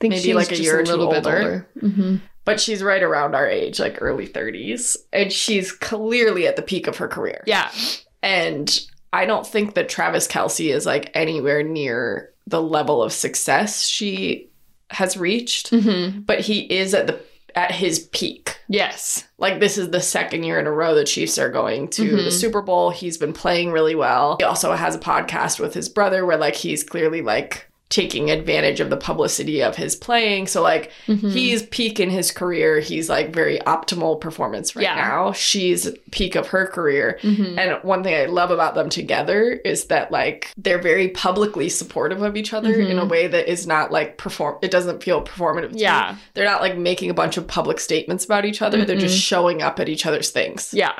think maybe she's like a year or two older. Mhm. but she's right around our age, like early thirties, and she's clearly at the peak of her career. Yeah. And I don't think that Travis Kelce is like anywhere near the level of success she has reached, hmm but he is at the at his peak. Yes. Like this is the second year in a row the Chiefs are going to Mhm. the Super Bowl. He's been playing really well. He also has a podcast with his brother where like he's clearly like taking advantage of the publicity of his playing. So like Mhm. he's peak in his career. He's like very optimal performance right Yeah. now. She's peak of her career. Mhm. And one thing I love about them together is that like they're very publicly supportive of each other in a Mhm. way that is not like perform it doesn't feel performative. to me. Yeah. They're not like making a bunch of public statements about each other. They're just showing up at each other's things. Yeah.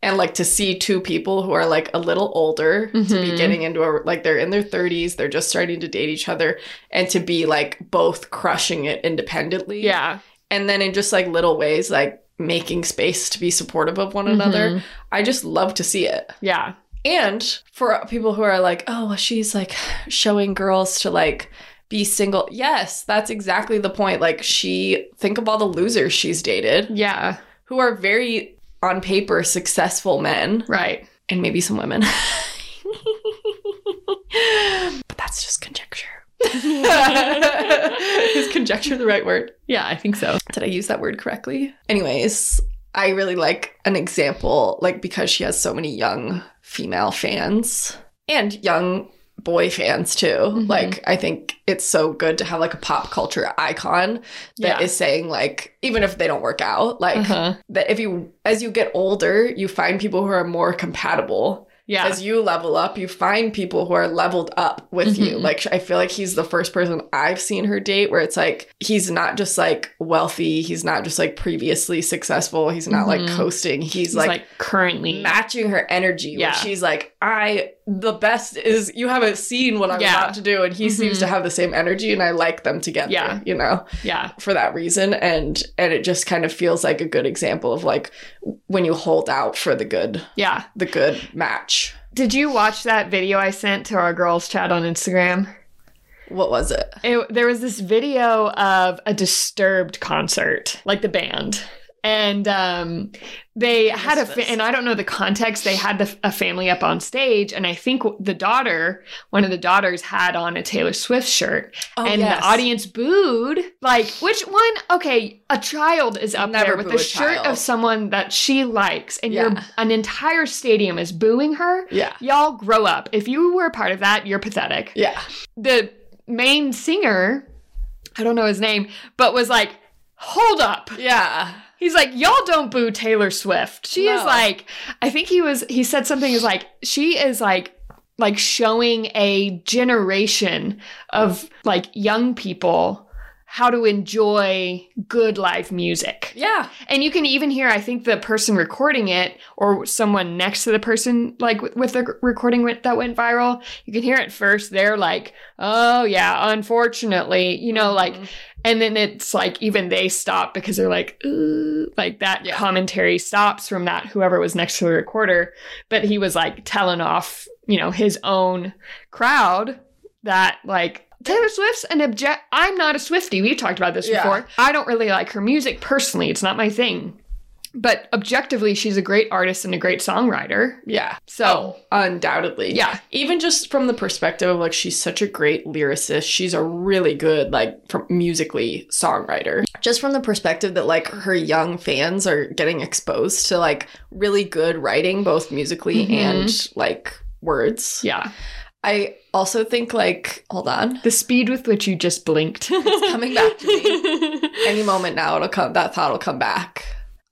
And like to see two people who are like a little older to be Mhm. getting into a like they're in their 30s, they're just starting to date each other and to be like both crushing it independently. Yeah. And then in just like little ways like making space to be supportive of one another. Mhm. I just love to see it. Yeah. And for people who are like, oh, well, she's like showing girls to like be single. Yes, that's exactly the point. Like, she, think of all the losers she's dated Yeah. who are very, on paper, successful men Right. and maybe some women. [laughs] but that's just conjecture. [laughs] Is conjecture the right word? Yeah, I think so. Did I use that word correctly? Anyways, I really like an example, like because she has so many young female fans and young boy fans too. Mhm. Like, I think it's so good to have like a pop culture icon that is Yeah. saying, like, even if they don't work out, like, Uh-huh. that if you, as you get older, you find people who are more compatible Yeah. as you level up, you find people who are leveled up with you. Mhm. Like, I feel like he's the first person I've seen her date where it's like, he's not just like wealthy, he's not just like previously successful, he's not like Mhm. coasting. He's, He's like, like, currently. matching her energy. Yeah. she's like, I, the best is you haven't seen what I'm Yeah. about to do. And he seems Mhm. to have the same energy and I like them together, Yeah. you know? yeah. for that reason and and it just kind of feels like a good example of like when you hold out for the good Yeah. the good match Did you watch that video I sent to our girls chat on Instagram? what was it It, there was this video of a disturbed concert, like the band. And um, they had a, fa- and I don't know the context. They had the, a family up on stage, and I think the daughter, one of the daughters, had on a Taylor Swift shirt, Oh, and yes. the audience booed. Like, which one? Okay, a child is up Never there with the a shirt child. of someone that she likes, and you're Yeah. an entire stadium is booing her. yeah Y'all grow up. If you were a part of that, you're pathetic yeah the main singer, I don't know his name, but was like, hold up. yeah He's like, y'all don't boo Taylor Swift. She is like, I think he was, he said something is like, she is like, like showing a generation of like young people how to enjoy good live music. yeah And you can even hear, I think the person recording it or someone next to the person, like with, the recording that went viral, you can hear at first they're like, oh, yeah, unfortunately, you know, like, Mhm. And then it's like even they stop because they're like, like that Yeah. commentary stops from that, whoever was next to the recorder. But he was like telling off, you know, his own crowd that, like, Taylor Swift's an object. I'm not a Swiftie. We've talked about this Yeah. before. I don't really like her music personally. It's not my thing. But objectively, she's a great artist and a great songwriter. Yeah. So, undoubtedly. yeah. Even just from the perspective of like she's such a great lyricist, she's a really good like from musically songwriter. Just from the perspective that like her young fans are getting exposed to like really good writing both musically Mhm. and like words. Yeah. I also think like hold on, The speed with which you just blinked. it's coming back to me. [laughs] Any moment now it'll come that thought will come back.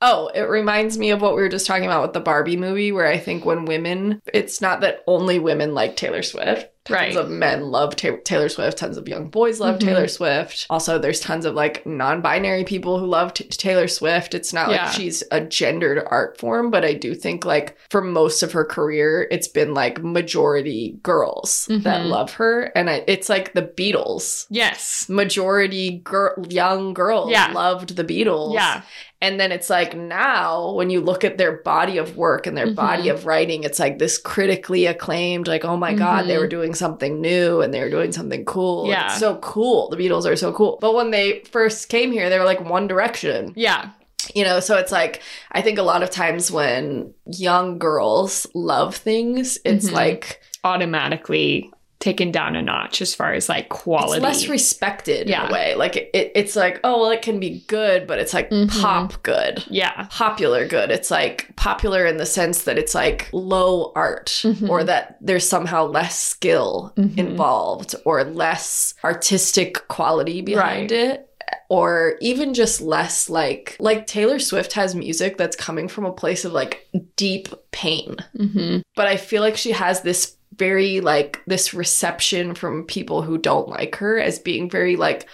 Oh, it reminds me of what we were just talking about with the Barbie movie, where I think when women, it's not that only women like Taylor Swift. Tons Right. of men love Ta- Taylor Swift. Tons of young boys love Mhm. Taylor Swift. Also, there's tons of like non-binary people who love t- Taylor Swift. It's not Yeah. like she's a gendered art form, but I do think like for most of her career, it's been like majority girls that Mhm. love her, and I, it's like the Beatles yes. majority girl, young girls Yeah. loved the Beatles. Yeah. And then it's like now when you look at their body of work and their Mhm. body of writing, it's like this critically acclaimed, like, oh my God, they were doing something new and they were doing something cool. Yeah. It's so cool. The Beatles are so cool. But when they first came here, they were like One Direction, Yeah. you know? So it's like, I think a lot of times when young girls love things, it's Mhm. like, Automatically taken down a notch as far as like quality. It's less respected Yeah. in a way. Like it, it's like, oh well, it can be good, but it's like Mhm. pop good, yeah. popular good. It's like popular in the sense that it's like low art, Mhm. or that there's somehow less skill Mhm. involved, or less artistic quality behind Right. it. Or even just less like like Taylor Swift has music that's coming from a place of like deep pain hmm but I feel like she has this very like this reception from people who don't like her as being very like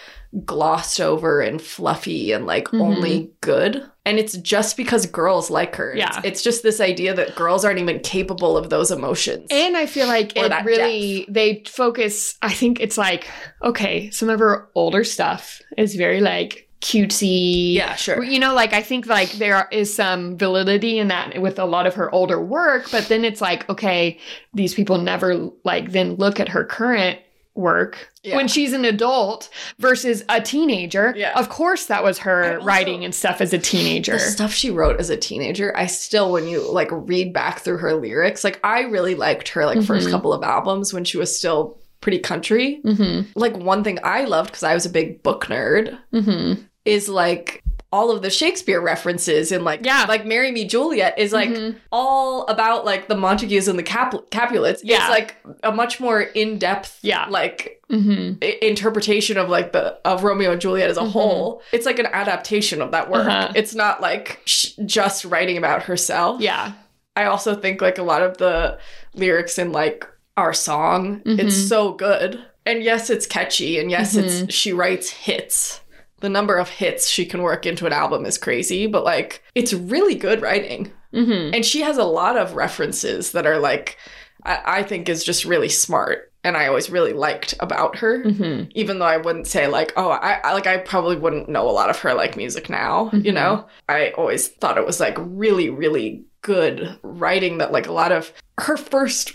glossed over and fluffy and like Mhm. only good. And it's just because girls like her. Yeah. It's, it's just this idea that girls aren't even capable of those emotions. And I feel like it really they focus. I think it's like okay, some of her older stuff is very like cutesy. yeah, sure. You know, like I think like there is some validity in that with a lot of her older work, but then it's like okay, these people never like then look at her current work Yeah. when she's an adult versus a teenager. Yeah. Of course that was her also- writing and stuff as a teenager. the stuff she wrote as a teenager, I still, when you like read back through her lyrics, like I really liked her like first Mhm. couple of albums when she was still pretty country. Mhm. Like one thing I loved because I was a big book nerd Mhm. Is like all of the Shakespeare references in like Yeah. like Marry Me Juliet is like Mhm. all about like the Montagues and the Cap- Capulets. Yeah. It's like a much more in-depth Yeah. like Mhm. i- interpretation of like the of Romeo and Juliet as a Mhm. whole. It's like an adaptation of that work. Uh-huh. It's not like sh- just writing about herself. Yeah. I also think like a lot of the lyrics in like our song, it's Mhm. so good. And yes, it's catchy and yes, Mm-hmm. it's she writes hits. The number of hits she can work into an album is crazy, but like it's really good writing. Mhm. And she has a lot of references that are like I, I think is just really smart and I always really liked about her. Mhm. Even though I wouldn't say like, oh, I, I like I probably wouldn't know a lot of her like music now, you Mhm. know? I always thought it was like really, really good writing that like a lot of her first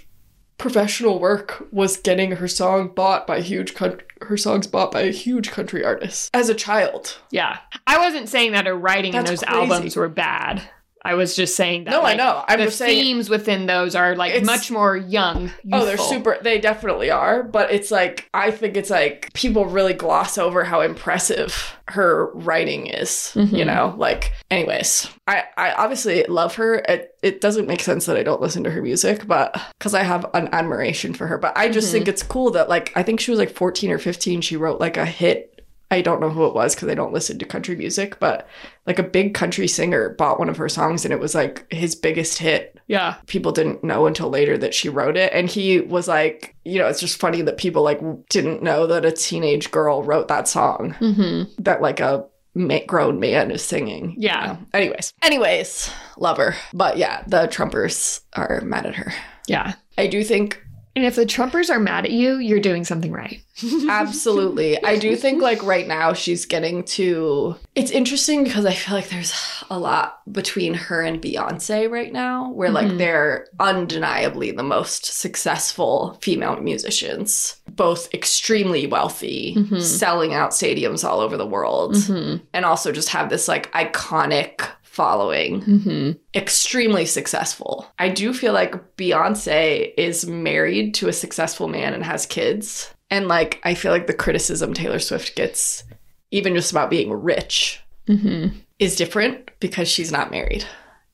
professional work was getting her song bought by huge coun- her songs bought by a huge country artist as a child. Yeah. I wasn't saying that her writing in those crazy. albums were bad. I was just saying that no, like, I know. I'm the just saying themes within those are like much more young. Oh, they're super. They definitely are. But it's like, I think it's like people really gloss over how impressive her writing is. You Mhm. know, like, anyways, I, I obviously love her. It, it doesn't make sense that I don't listen to her music, but because I have an admiration for her. But I just Mhm. think it's cool that, like, I think she was like 14 or 15. She wrote like a hit. I don't know who it was because I don't listen to country music, but like a big country singer bought one of her songs and it was like his biggest hit Yeah. people didn't know until later that she wrote it and he was like you know it's just funny that people like didn't know that a teenage girl wrote that song hmm that like a ma- grown man is singing you Yeah. know? anyways anyways love her but yeah the trumpers are mad at her Yeah. i do think And if the Trumpers are mad at you, you're doing something right. [laughs] absolutely i do think like right now she's getting to it's interesting because i feel like there's a lot between her and beyonce right now where like Mhm. they're undeniably the most successful female musicians both extremely wealthy Mhm. selling out stadiums all over the world Mhm. and also just have this like iconic following, Mm-hmm. extremely successful. I do feel like Beyonce is married to a successful man and has kids. And like, I feel like the criticism Taylor Swift gets, even just about being rich, Mm-hmm. is different because she's not married,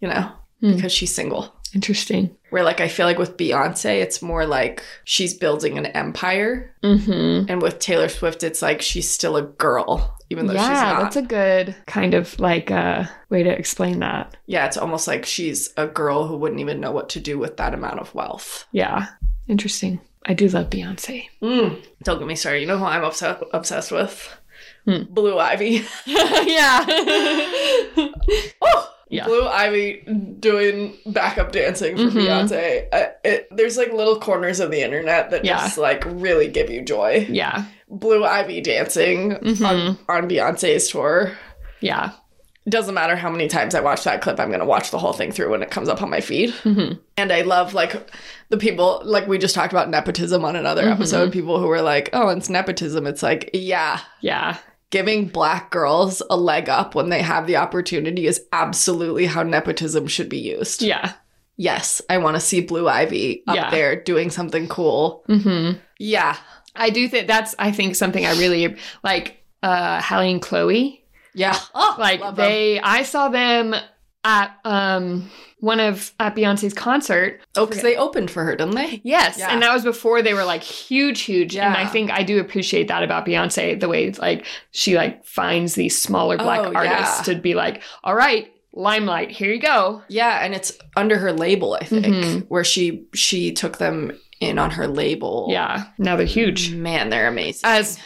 you know, Hmm. because she's single. Interesting. Where like I feel like with Beyonce, it's more like she's building an empire. Mm-hmm. And with Taylor Swift, it's like she's still a girl, even though she's Yeah, not. that's a good kind of like uh, way to explain that. yeah, it's almost like she's a girl who wouldn't even know what to do with that amount of wealth. Yeah. Interesting. I do love Beyonce. Mm. Don't get me started. You know who I'm obsessed obsessed with? Hmm. Blue Ivy. [laughs] yeah. [laughs] oh, Yeah. Blue Ivy doing backup dancing for Mhm. Beyonce. Uh, it, there's like little corners of the internet that Yeah. just like really give you joy. yeah. Blue Ivy dancing Mhm. on, on Beyonce's tour. Yeah. Doesn't matter how many times I watch that clip, I'm gonna watch the whole thing through when it comes up on my feed. Mm-hmm. And I love like the people like we just talked about nepotism on another Mhm. episode. People who were like, "Oh, it's nepotism." It's like, yeah, Yeah. giving black girls a leg up when they have the opportunity is absolutely how nepotism should be used. Yeah. Yes, I want to see Blue Ivy up Yeah. there doing something cool. Mm-hmm. Yeah, I do think that's I think something I really like uh Halle and Chloe. yeah. Oh, Like love them. they I saw them at um one of at Beyonce's concert. oh, because they opened for her, didn't they? Yes, Yeah. and that was before they were like huge, huge. And I think I do appreciate that about Beyonce, the way like she like finds these smaller black Oh, artists yeah. to be like, all right, limelight, here you go. Yeah, and it's under her label, I think, Mhm. where she she took them in on her label. Yeah, now they're huge. man, they're amazing. As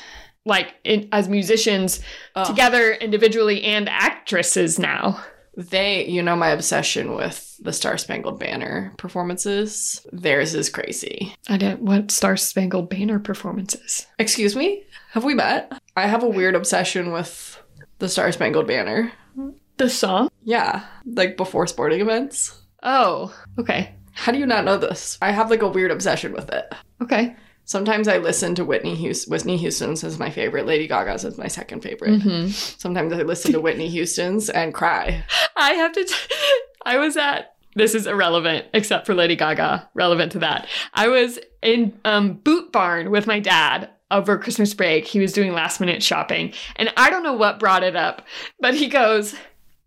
like in, as musicians Oh. together individually and actresses now. They, you know, my obsession with the Star Spangled Banner performances. Theirs is crazy. I didn't what Star Spangled Banner performances. Excuse me? Have we met? I have a weird obsession with the Star Spangled Banner. The song? Yeah, like before sporting events. Oh, okay. How do you not know this? I have like a weird obsession with it. Okay. Sometimes I listen to Whitney Houston. Whitney Houston's is my favorite. Lady Gaga's is my second favorite. hmm Sometimes I listen to Whitney Houston's and cry. [laughs] I have to. T- I was at. This is irrelevant, except for Lady Gaga. Relevant to that. I was in um, Boot Barn with my dad over Christmas break. He was doing last minute shopping, and I don't know what brought it up, but he goes,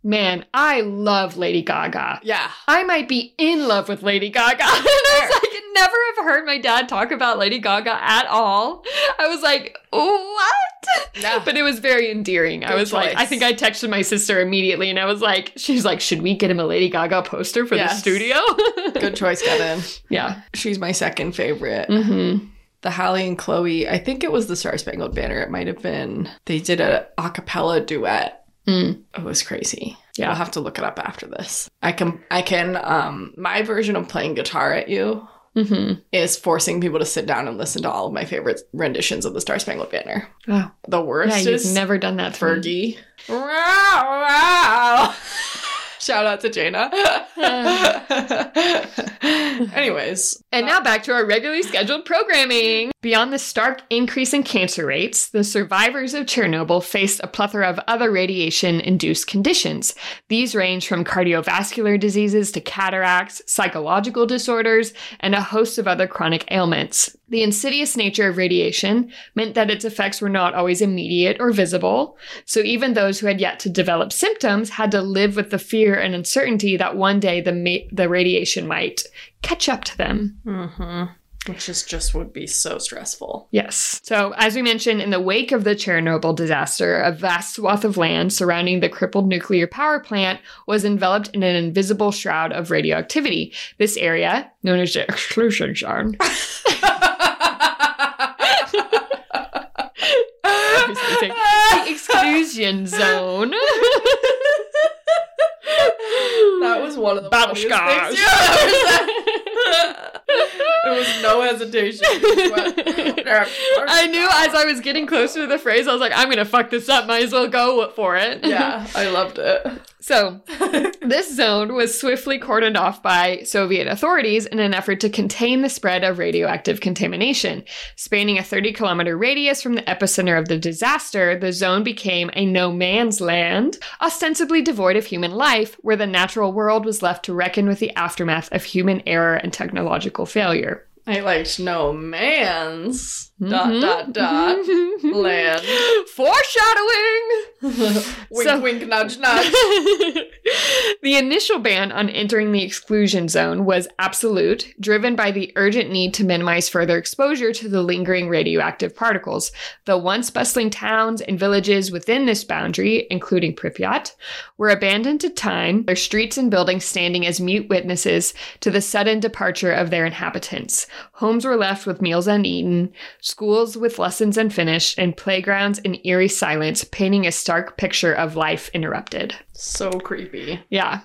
"Man, I love Lady Gaga. Yeah. I might be in love with Lady Gaga." and [laughs] I was like, never have heard my dad talk about Lady Gaga at all. I was like, what? Yeah. But it was very endearing. I Good was like, I think I texted my sister immediately and I was like, she's like, should we get him a Lady Gaga poster for the studio? [laughs] Good choice, Kevin. yeah. She's my second favorite. Mm-hmm. the Halle and Chloe, I think it was the Star Spangled Banner. It might have been they did a a cappella duet. Mm. It was crazy. Yeah. I'll have to look it up after this. I can I can um my version of playing guitar at you Mm-hmm. is forcing people to sit down and listen to all of my favorite renditions of the Star Spangled Banner. Oh. The worst Yeah, you've is never done that me. Fergie. Wow, wow. Shout out to Jaina. [laughs] Anyways, And now back to our regularly scheduled programming. Beyond the stark increase in cancer rates, the survivors of Chernobyl faced a plethora of other radiation induced conditions. These range from cardiovascular diseases to cataracts, psychological disorders, and a host of other chronic ailments. The insidious nature of radiation meant that its effects were not always immediate or visible, so even those who had yet to develop symptoms had to live with the fear and uncertainty that one day the, ma- the radiation might catch up to them. hmm which is just would be so stressful. Yes. So, as we mentioned, in the wake of the Chernobyl disaster, a vast swath of land surrounding the crippled nuclear power plant was enveloped in an invisible shroud of radioactivity. This area, known as the exclusion zone, [laughs] exclusion [laughs] zone. that was one of the Battle scars. [laughs] things you ever said. There was no hesitation. It [laughs] I knew as I was getting closer to the phrase, I was like, I'm gonna fuck this up. Might as well go for it. yeah, I loved it. [laughs] So, this zone was swiftly cordoned off by Soviet authorities in an effort to contain the spread of radioactive contamination. Spanning a 30 kilometer radius from the epicenter of the disaster, the zone became a no man's land, ostensibly devoid of human life, where the natural world was left to reckon with the aftermath of human error and technological failure. I liked no man's Mhm. dot dot dot [laughs] land. Foreshadowing! [laughs] wink So- wink nudge nudge. [laughs] the initial ban on entering the exclusion zone was absolute, driven by the urgent need to minimize further exposure to the lingering radioactive particles. The once bustling towns and villages within this boundary, including Pripyat, were abandoned to time, their streets and buildings standing as mute witnesses to the sudden departure of their inhabitants. Homes were left with meals uneaten, schools with lessons unfinished, and playgrounds in eerie silence, painting a stark picture of life interrupted. so creepy. Yeah.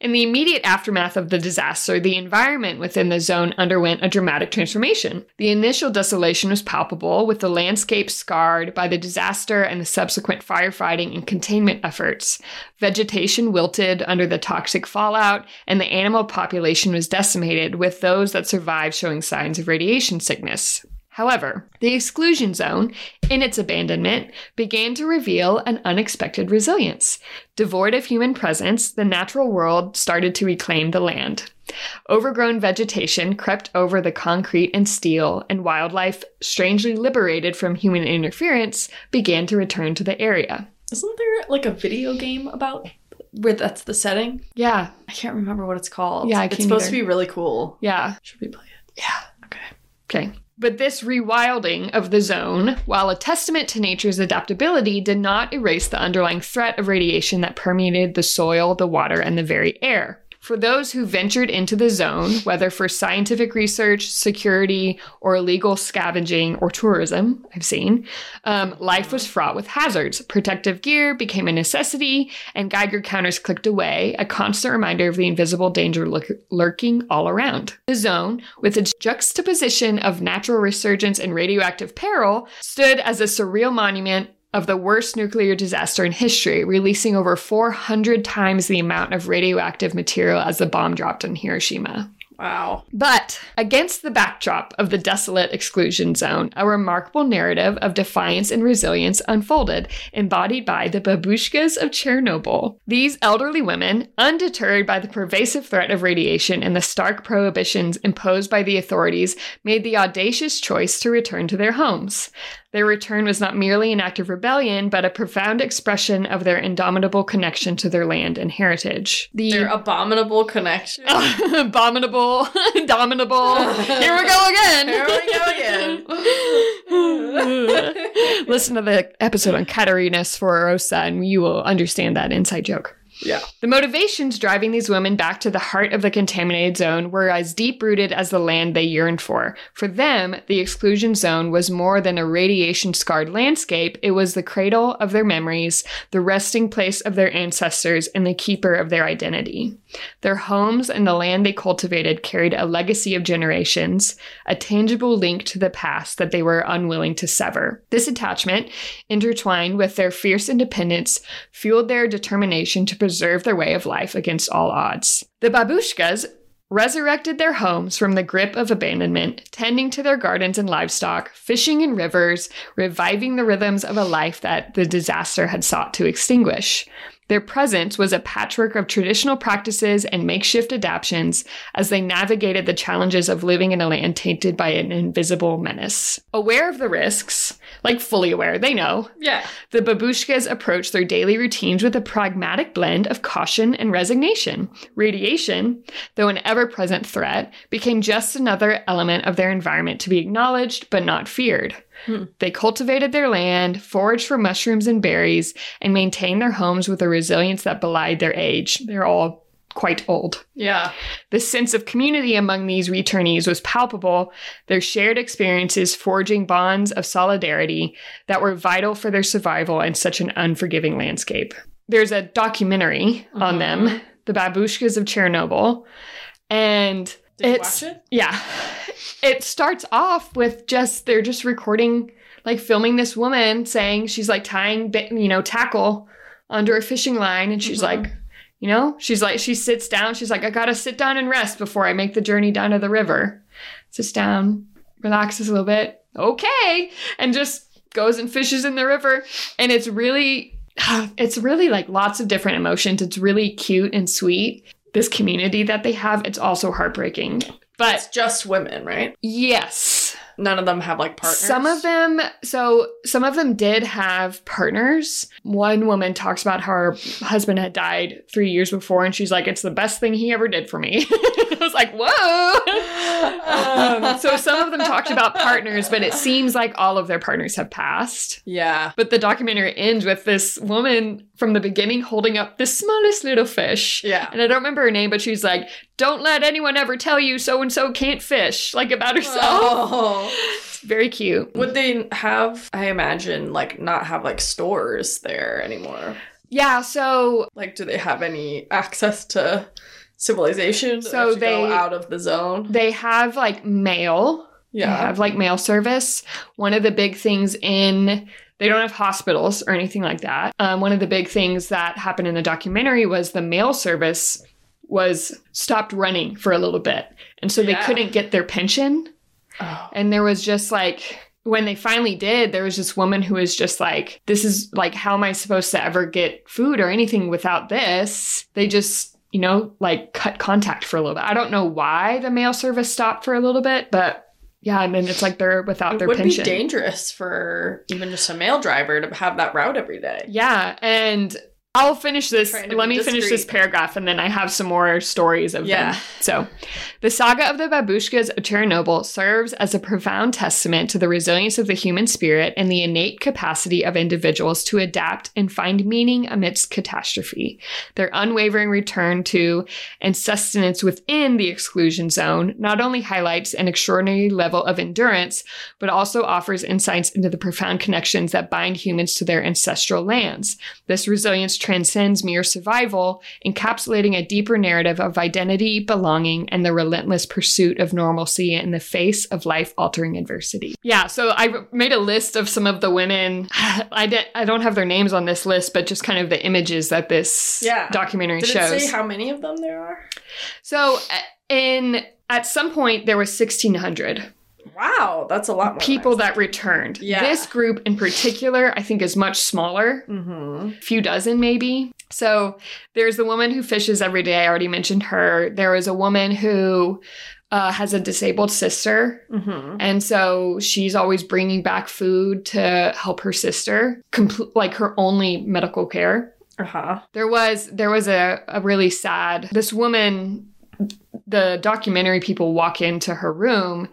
In the immediate aftermath of the disaster, the environment within the zone underwent a dramatic transformation. The initial desolation was palpable, with the landscape scarred by the disaster and the subsequent firefighting and containment efforts. Vegetation wilted under the toxic fallout, and the animal population was decimated, with those that survived showing signs of radiation sickness. However, the exclusion zone, in its abandonment, began to reveal an unexpected resilience. Devoid of human presence, the natural world started to reclaim the land. Overgrown vegetation crept over the concrete and steel, and wildlife, strangely liberated from human interference, began to return to the area. Isn't there like a video game about where that's the setting? Yeah, I can't remember what it's called. Yeah, I it's supposed either. to be really cool. yeah. Should we play it? Yeah. Okay. Okay. But this rewilding of the zone, while a testament to nature's adaptability, did not erase the underlying threat of radiation that permeated the soil, the water, and the very air. For those who ventured into the zone, whether for scientific research, security, or illegal scavenging or tourism, I've seen, um, life was fraught with hazards. Protective gear became a necessity, and Geiger counters clicked away, a constant reminder of the invisible danger lurk- lurking all around. The zone, with its juxtaposition of natural resurgence and radioactive peril, stood as a surreal monument of the worst nuclear disaster in history, releasing over 400 times the amount of radioactive material as the bomb dropped on Hiroshima. Wow. But against the backdrop of the desolate exclusion zone, a remarkable narrative of defiance and resilience unfolded, embodied by the babushkas of Chernobyl. These elderly women, undeterred by the pervasive threat of radiation and the stark prohibitions imposed by the authorities, made the audacious choice to return to their homes. Their return was not merely an act of rebellion, but a profound expression of their indomitable connection to their land and heritage. The Their abominable connection. [laughs] abominable, [laughs] indomitable. [laughs] Here we go again. Here we go again. Listen to the episode on Katerina Sfororosa and you will understand that inside joke. Yeah. The motivations driving these women back to the heart of the contaminated zone were as deep rooted as the land they yearned for. For them, the exclusion zone was more than a radiation scarred landscape, it was the cradle of their memories, the resting place of their ancestors, and the keeper of their identity. Their homes and the land they cultivated carried a legacy of generations, a tangible link to the past that they were unwilling to sever. This attachment, intertwined with their fierce independence, fueled their determination to preserve their way of life against all odds. The babushkas resurrected their homes from the grip of abandonment, tending to their gardens and livestock, fishing in rivers, reviving the rhythms of a life that the disaster had sought to extinguish. Their presence was a patchwork of traditional practices and makeshift adaptations as they navigated the challenges of living in a land tainted by an invisible menace. Aware of the risks, like fully aware, they know, Yeah. the babushkas approached their daily routines with a pragmatic blend of caution and resignation. Radiation, though an ever present threat, became just another element of their environment to be acknowledged but not feared. Hmm. They cultivated their land, foraged for mushrooms and berries, and maintained their homes with a resilience that belied their age. They're all quite old. Yeah. The sense of community among these returnees was palpable, their shared experiences forging bonds of solidarity that were vital for their survival in such an unforgiving landscape. There's a documentary on Mhm. them, The Babushkas of Chernobyl, and Did it's it? yeah, it starts off with just they're just recording like filming this woman saying she's like tying you know tackle under a fishing line and she's Mhm. like you know? She's like she sits down. She's like i gotta sit down and rest before i make the journey down to the river. Sits down relaxes a little bit. Okay. And just goes and fishes in the river. And it's really [sighs] it's really like lots of different emotions. It's really cute and sweet this community that they have. It's also heartbreaking. But It's just women, right? yes None of them have like partners. some of them, so some of them did have partners. One woman talks about how her husband had died three years before, and she's like, "It's the best thing he ever did for me." [laughs] I was like, "Whoa!" um, so some of them talked about partners, but it seems like all of their partners have passed. Yeah. But the documentary ends with this woman from the beginning holding up the smallest little fish. Yeah. And I don't remember her name, but she's like, "Don't let anyone ever tell you so and so can't fish," like about herself. Oh. It's very cute. Would they have, I imagine, like not have like stores there anymore? Yeah, so Like, do they have any access to civilization? So to go they- out of the zone. they have like mail. They Yeah. have like mail service. One of the big things in they don't have hospitals or anything like that. Um, one of the big things that happened in the documentary was the mail service was stopped running for a little bit. And so they Yeah. couldn't get their pension. Oh. And there was just like, when they finally did, there was this woman who was just like, this is like, how am I supposed to ever get food or anything without this? They just, you know, like cut contact for a little bit. I don't know why the mail service stopped for a little bit, but yeah, and then it's like they're without their pension. It their would pension. be dangerous for even just a mail driver to have that route every day. Yeah, and I'll finish this. Let me finish this paragraph and then I have some more stories of Yeah. them. So, the saga of the babushkas of Chernobyl serves as a profound testament to the resilience of the human spirit and the innate capacity of individuals to adapt and find meaning amidst catastrophe. Their unwavering return to and sustenance within the exclusion zone not only highlights an extraordinary level of endurance, but also offers insights into the profound connections that bind humans to their ancestral lands. This resilience transcends mere survival, encapsulating a deeper narrative of identity, belonging, and the relentless pursuit of normalcy in the face of life altering adversity. Yeah, so I made a list of some of the women. [sighs] I, did, I don't have their names on this list, but just kind of the images that this Yeah. documentary Did shows. it say how many of them there are? so, uh, in at some point, there was 1,600 Wow, that's a lot more. people that returned. Yeah. This group in particular, I think, is much smaller, Mm-hmm. a few dozen maybe. So there's the woman who fishes every day. I already mentioned her. There is a woman who uh, has a disabled sister. Mm-hmm. And so she's always bringing back food to help her sister, compl- like her only medical care. Uh huh. There was there was a, a really sad this woman the documentary people walk into her room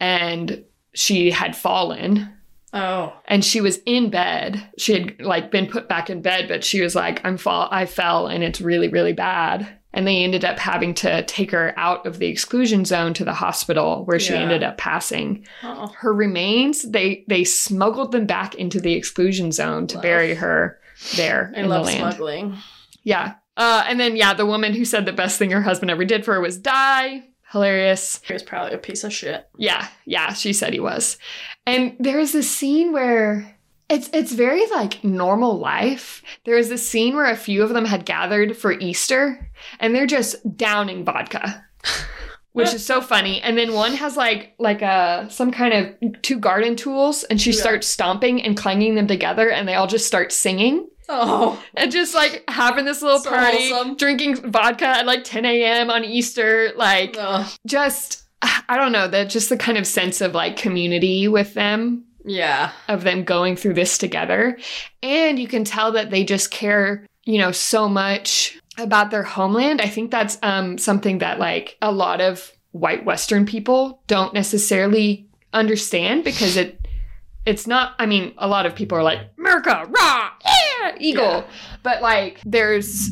and she had fallen Oh. and she was in bed. She had like been put back in bed, but she was like, I'm fall I fell and it's really, really bad. And they ended up having to take her out of the exclusion zone to the hospital where she Yeah. ended up passing. Oh. Her remains, they they smuggled them back into the exclusion zone to Love. bury her there I in love the land. smuggling. Yeah. Uh, and then, yeah, the woman who said the best thing her husband ever did for her was die. Hilarious. He was probably a piece of shit. Yeah, yeah, she said he was. And there's this scene where it's it's very like normal life. There was this scene where a few of them had gathered for Easter and they're just downing vodka. [laughs] Which is so funny. And then one has like like a some kind of two garden tools and she Yeah. starts stomping and clanging them together and they all just start singing Oh. and just like having this little So party, drinking vodka at like 10 a.m. on Easter, like Ugh. just I don't know, that just the kind of sense of like community with them, Yeah. of them going through this together. And you can tell that they just care, you know, so much about their homeland. I think that's um something that like a lot of white western people don't necessarily understand because it it's not I mean, a lot of people are like, America, rah, yeah, eagle. Yeah. But like there's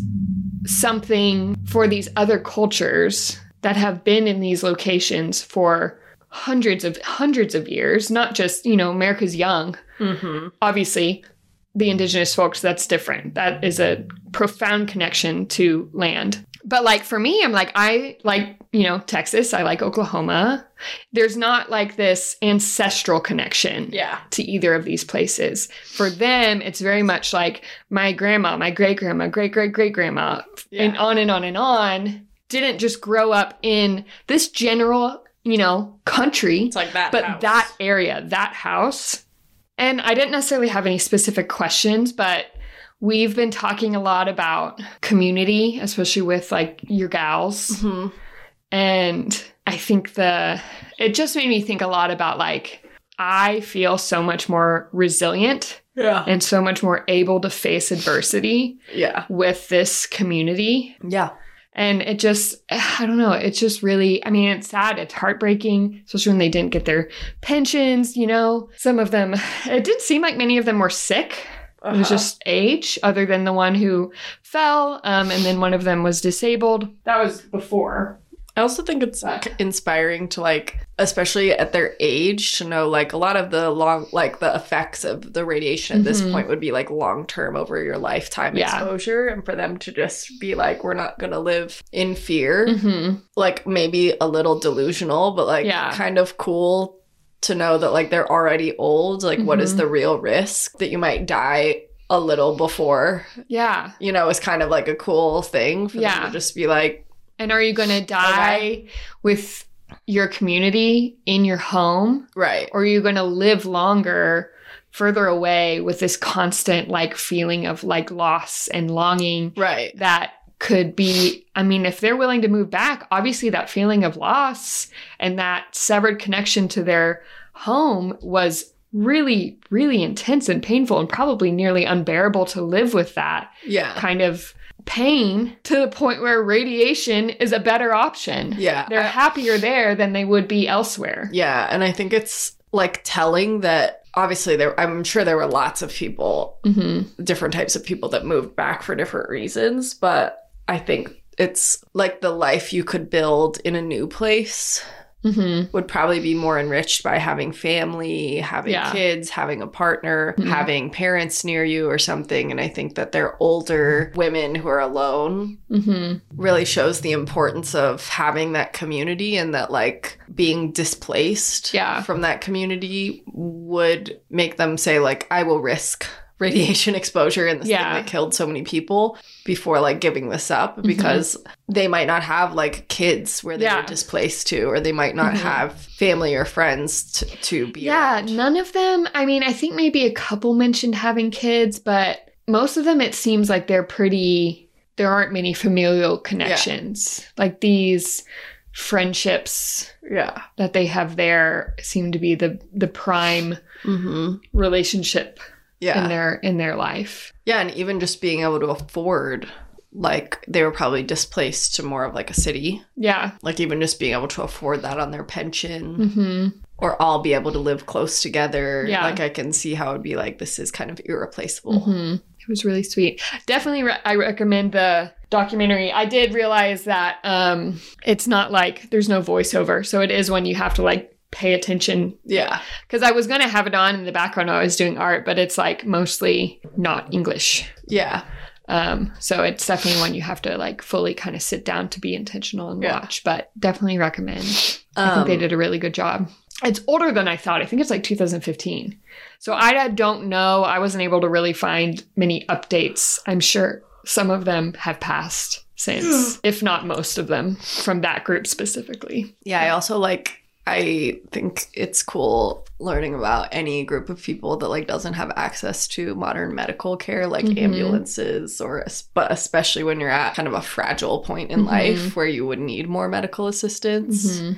something for these other cultures that have been in these locations for hundreds of hundreds of years, not just, you know, America's young, Mm-hmm. obviously. the indigenous folks, that's different. That is a profound connection to land. But like for me, I'm like, I like, you know, Texas, I like Oklahoma. There's not like this ancestral connection Yeah. to either of these places. For them, it's very much like my grandma, my great grandma, great great great grandma, and on and on and on didn't just grow up in this general, you know, country, It's like that. but house. that area, that house. And I didn't necessarily have any specific questions, but we've been talking a lot about community, especially with like your gals. Mhm. And I think the it just made me think a lot about like I feel so much more resilient Yeah. and so much more able to face adversity Yeah. with this community. Yeah. And it just, I don't know, it's just really, I mean, it's sad, it's heartbreaking, especially when they didn't get their pensions, you know. Some of them, it didn't seem like many of them were sick. It was Uh-huh. just age, other than the one who fell, um, and then one of them was disabled. That was before. I also think it's But- inspiring to like, especially at their age, to know like a lot of the long, like the effects of the radiation at this Mhm. point would be like long term over your lifetime Yeah. exposure, and for them to just be like, we're not gonna live in fear, hmm like maybe a little delusional, but like Yeah. kind of cool to know that like they're already old. Like, what is Mhm. the real risk that you might die a little before? Yeah. You know, is kind of like a cool thing for them Yeah. to just be like, And are you going to die with your community in your home? right. Or are you going to live longer further away with this constant like feeling of like loss and longing Right. that could be I mean if they're willing to move back obviously that feeling of loss and that severed connection to their home was really really intense and painful and probably nearly unbearable to live with that Yeah. kind of pain to the point where radiation is a better option. Yeah. They're I- happier there than they would be elsewhere. yeah. And I think it's like telling that obviously there, I'm sure there were lots of people, Mm-hmm. different types of people that moved back for different reasons. But I think it's like the life you could build in a new place Mm-hmm. would probably be more enriched by having family, having Yeah. kids, having a partner, Mhm. having parents near you or something. And I think that they're older women who are alone Mm-hmm. really shows the importance of having that community and that like being displaced Yeah. from that community would make them say like I will risk radiation [laughs] exposure and this Yeah. thing that killed so many people before like giving this up because they might not have like kids where they Yeah. were displaced to or they might not Mhm. have family or friends to, to be Yeah, around. none of them. I mean, I think maybe a couple mentioned having kids, but most of them, it seems like they're pretty. There aren't many familial connections. Like these friendships yeah that they have there seem to be the the prime hmm relationship yeah in their in their life. Yeah, and even just being able to afford, like, they were probably displaced to more of like a city. Yeah. Like, even just being able to afford that on their pension Mm-hmm. or all be able to live close together. Yeah. Like, I can see how it would be like, this is kind of irreplaceable. hmm It was really sweet. Definitely, re- I recommend the documentary. I did realize that um, it's not like there's no voiceover, so it is when you have to like pay attention. Yeah. Because I was gonna have it on in the background while I was doing art, but it's like mostly not English. Yeah. Um, so it's definitely one you have to like fully kind of sit down to be intentional and Yeah. watch. But definitely recommend. I Um, think they did a really good job. It's older than I thought. I think it's like 2015. So I don't know. I wasn't able to really find many updates. I'm sure some of them have passed since, [gasps] if not most of them, from that group specifically. Yeah, I also like I think it's cool learning about any group of people that like doesn't have access to modern medical care like Mhm. ambulances or but especially when you're at kind of a fragile point in Mhm. life where you would need more medical assistance Mhm.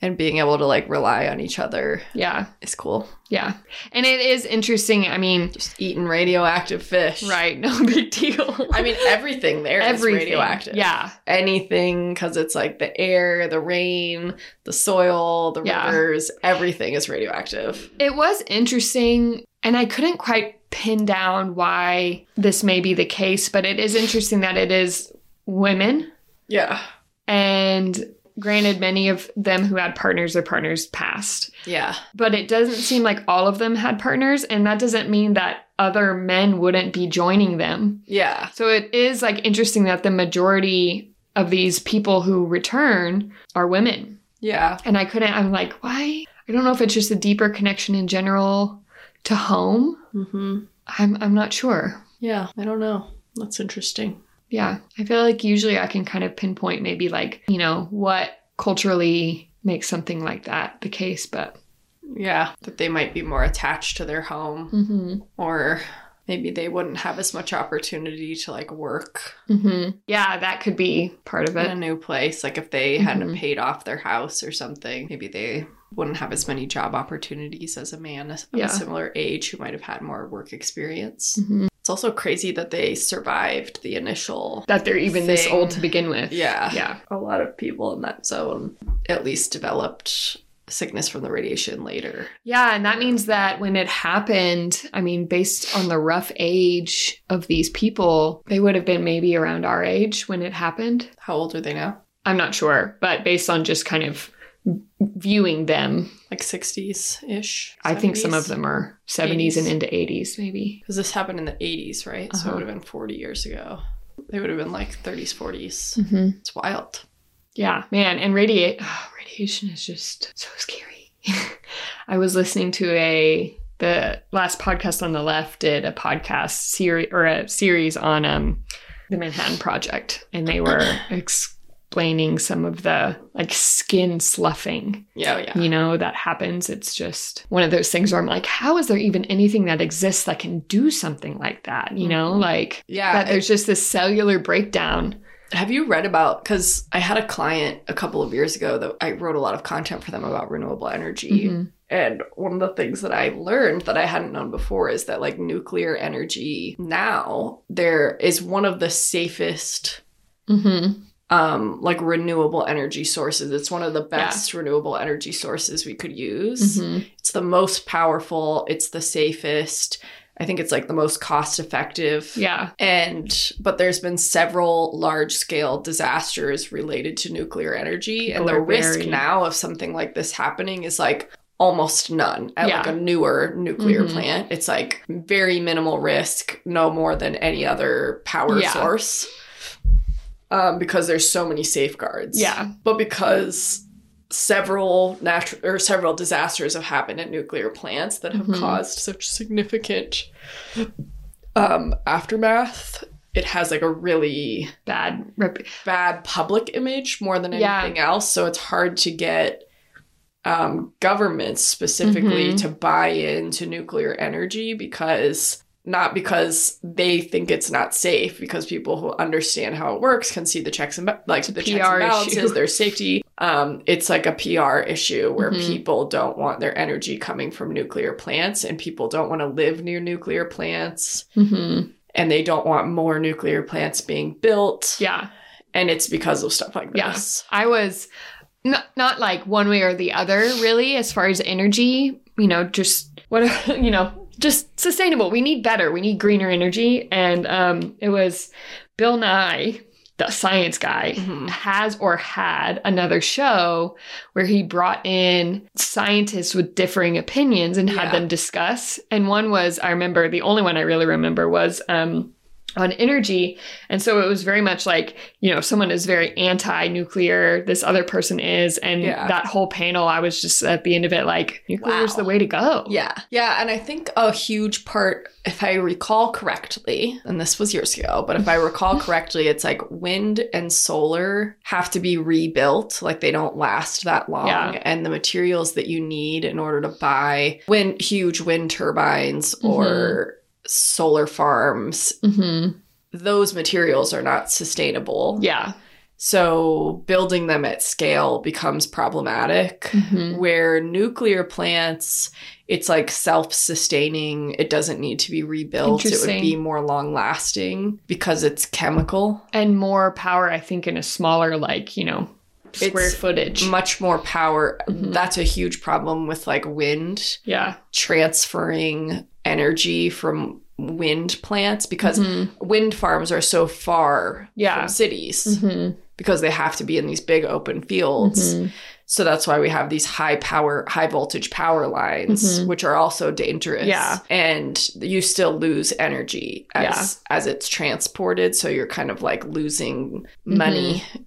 And being able to like rely on each other Yeah. is cool. Yeah. And it is interesting. I mean, Just eating radioactive fish. right. No [laughs] big deal. I mean everything there is everything. radioactive. Yeah. Anything cuz it's like the air, the rain, the soil, the Yeah. rivers, everything is radioactive. It was interesting, and I couldn't quite pin down why this may be the case, but it is interesting that it is women Yeah. and granted, many of them who had partners, their partners passed. Yeah. But it doesn't seem like all of them had partners, and that doesn't mean that other men wouldn't be joining them. Yeah. So it is like interesting that the majority of these people who return are women. Yeah. And I couldn't, I'm like, why? I don't know if it's just a deeper connection in general to home. Mm-hmm. I'm, I'm not sure. Yeah. I don't know. That's interesting. Yeah. I feel like usually I can kind of pinpoint maybe like, you know, what culturally makes something like that the case, but. Yeah. That they might be more attached to their home Mm-hmm. or maybe they wouldn't have as much opportunity to like work Mm-hmm. Yeah, that could be part of it. in a new place. Like if they hadn't Mhm. paid off their house or something, maybe they wouldn't have as many job opportunities as a man of Yeah. a similar age who might have had more work experience. Mhm. It's also crazy that they survived the initial. That they're even this old to begin with. Yeah. Yeah. A lot of people in that zone at least developed sickness from the radiation later. Yeah, and that means that when it happened, I mean, based on the rough age of these people, they would have been maybe around our age when it happened. How old are they now? I'm not sure, but based on just kind of viewing them, Like 60s ish? I think some of them are 70s and into 80s, maybe. Because this happened in the 80s, right? So it Uh-huh. would have been 40 years ago. They would have been like 30s, 40s. Mm-hmm. It's wild. Yeah, man, and radiate oh, radiation is just so scary. [laughs] I was listening to a the last podcast on the left did a podcast series or a series on um the Manhattan Project, and they were [clears throat] explaining some of the like skin sloughing, Yeah, oh, yeah. you know, that happens. It's just one of those things where I'm like, how is there even anything that exists that can do something like that? You know, Mhm. like Yeah. that there's just this cellular breakdown. Have you read about? Because I had a client a couple of years ago that I wrote a lot of content for them about renewable energy. Mhm. And one of the things that I learned that I hadn't known before is that, like, nuclear energy now, there is one of the safest, Mhm. Um, like, renewable energy sources. It's one of the best renewable energy sources we could use. Mhm. It's the most powerful, it's the safest. I think it's like the most cost effective. Yeah. And but there's been several large scale disasters related to nuclear energy and the risk very- now of something like this happening is like almost none at like a newer nuclear Mhm. plant. It's like very minimal risk, no more than any other power Yeah. source. Um, because there's so many safeguards. Yeah. But because several natural or several disasters have happened at nuclear plants that have Mhm. caused such significant um, aftermath, it has like a really Bad rep- bad public image more than Yeah. anything else. So it's hard to get um, governments specifically Mhm. to buy into nuclear energy because not because they think it's not safe, because people who understand how it works can see the checks and like the checks PR and balances, issue. their safety. Um, it's like a PR issue where Mhm. people don't want their energy coming from nuclear plants, and people don't want to live near nuclear plants, Mhm. and they don't want more nuclear plants being built. Yeah. And it's because of stuff like Yeah. this. I was not not like one way or the other really as far as energy, you know, just what [laughs] you know, just sustainable. We need better. We need greener energy and um it was Bill Nye, the science guy, Mhm. has or had another show where he brought in scientists with differing opinions and had them discuss. And one was, I remember, the only one I really remember was um, on energy. And so it was very much like, you know, someone is very anti nuclear, this other person is. And Yeah. that whole panel, I was just at the end of it like, nuclear is Wow. the way to go. Yeah. Yeah. And I think a huge part, if I recall correctly, and this was years ago, but if I [laughs] recall correctly, it's like wind and solar have to be rebuilt. Like they don't last that long. Yeah. And the materials that you need in order to buy wind, huge wind turbines Mm-hmm. or solar farms, hmm those materials are not sustainable. Yeah. So building them at scale becomes problematic Mhm. where nuclear plants it's like self-sustaining it doesn't need to be rebuilt it would be more long lasting because it's chemical And more power, I think, in a smaller, like, you know, square It's footage. much more power Mhm. that's a huge problem with like wind yeah. transferring energy from wind plants because Mhm. wind farms are so far Yeah. from cities Mhm. because they have to be in these big open fields. Mhm. So that's why we have these high power, high voltage power lines, Mhm. which are also dangerous. Yeah. And you still lose energy as as it's transported. So you're kind of like losing money e-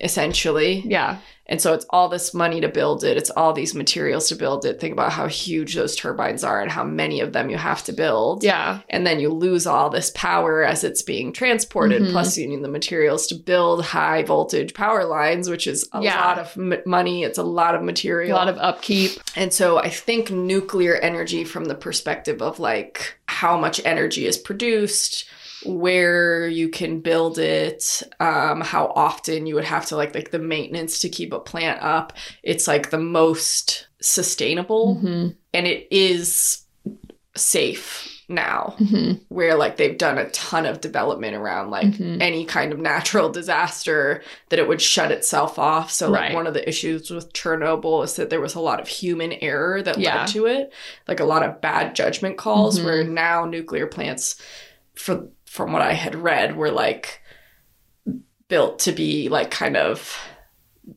essentially. Yeah. And so it's all this money to build it. It's all these materials to build it. Think about how huge those turbines are and how many of them you have to build. Yeah. And then you lose all this power as it's being transported. Mhm. Plus, you need the materials to build high voltage power lines, which is a Yeah. lot of m- money. It's a lot of material, A lot of upkeep. and so I think nuclear energy, from the perspective of like how much energy is produced, where you can build it, um, how often you would have to like like the maintenance to keep a plant up. It's like the most sustainable, Mhm. and it is safe now Mhm. where like they've done a ton of development around like Mhm. any kind of natural disaster that it would shut itself off. So like Right. one of the issues with Chernobyl is that there was a lot of human error that Yeah. led to it, like a lot of bad judgment calls Mhm. where now nuclear plants for from what I had read were like built to be like kind of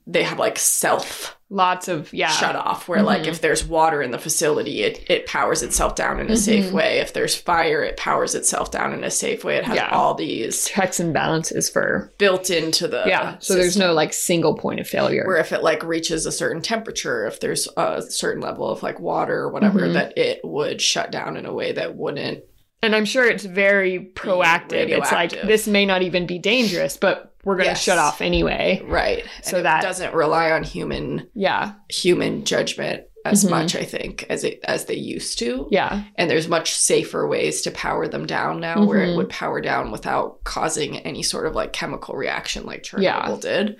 they have like self Lots of yeah. shut off where like Mhm. if there's water in the facility it, it powers itself down in a safe Mhm. way if there's fire it powers itself down in a safe way it has Yeah. all these Checks and balances for built into the yeah. So there's no like single point of failure. where if it like reaches a certain temperature if there's a certain level of like water or whatever Mhm. that it would shut down in a way that wouldn't And I'm sure it's very proactive. It's like this may not even be dangerous, but we're going to Yes. shut off anyway. right So and that- it doesn't rely on human Yeah. human judgment as Mhm. much i think as it as they used to Yeah. and there's much safer ways to power them down now where it Mhm. would power down without causing any sort of like chemical reaction like Chernobyl Yeah. did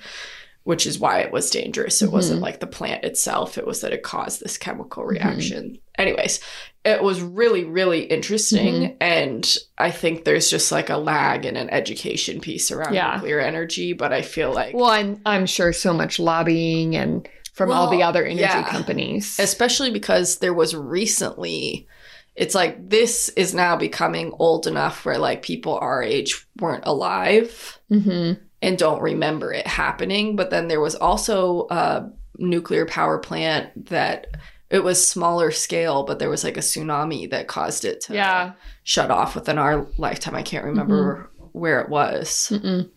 which is why it was dangerous it Mhm. wasn't like the plant itself it was that it caused this chemical Mm-hmm. reaction anyways it was really really interesting Mm-hmm. and i think there's just like a lag in an education piece around Yeah. nuclear energy but i feel like Well, and I'm sure so much lobbying and from all the other energy yeah. companies. especially because there was recently it's like this is now becoming old enough where like people our age weren't alive hmm and don't remember it happening but then there was also a nuclear power plant that it was smaller scale but there was like a tsunami that caused it to Yeah. shut off within our lifetime i can't remember mm-hmm. where it was Mm-mm.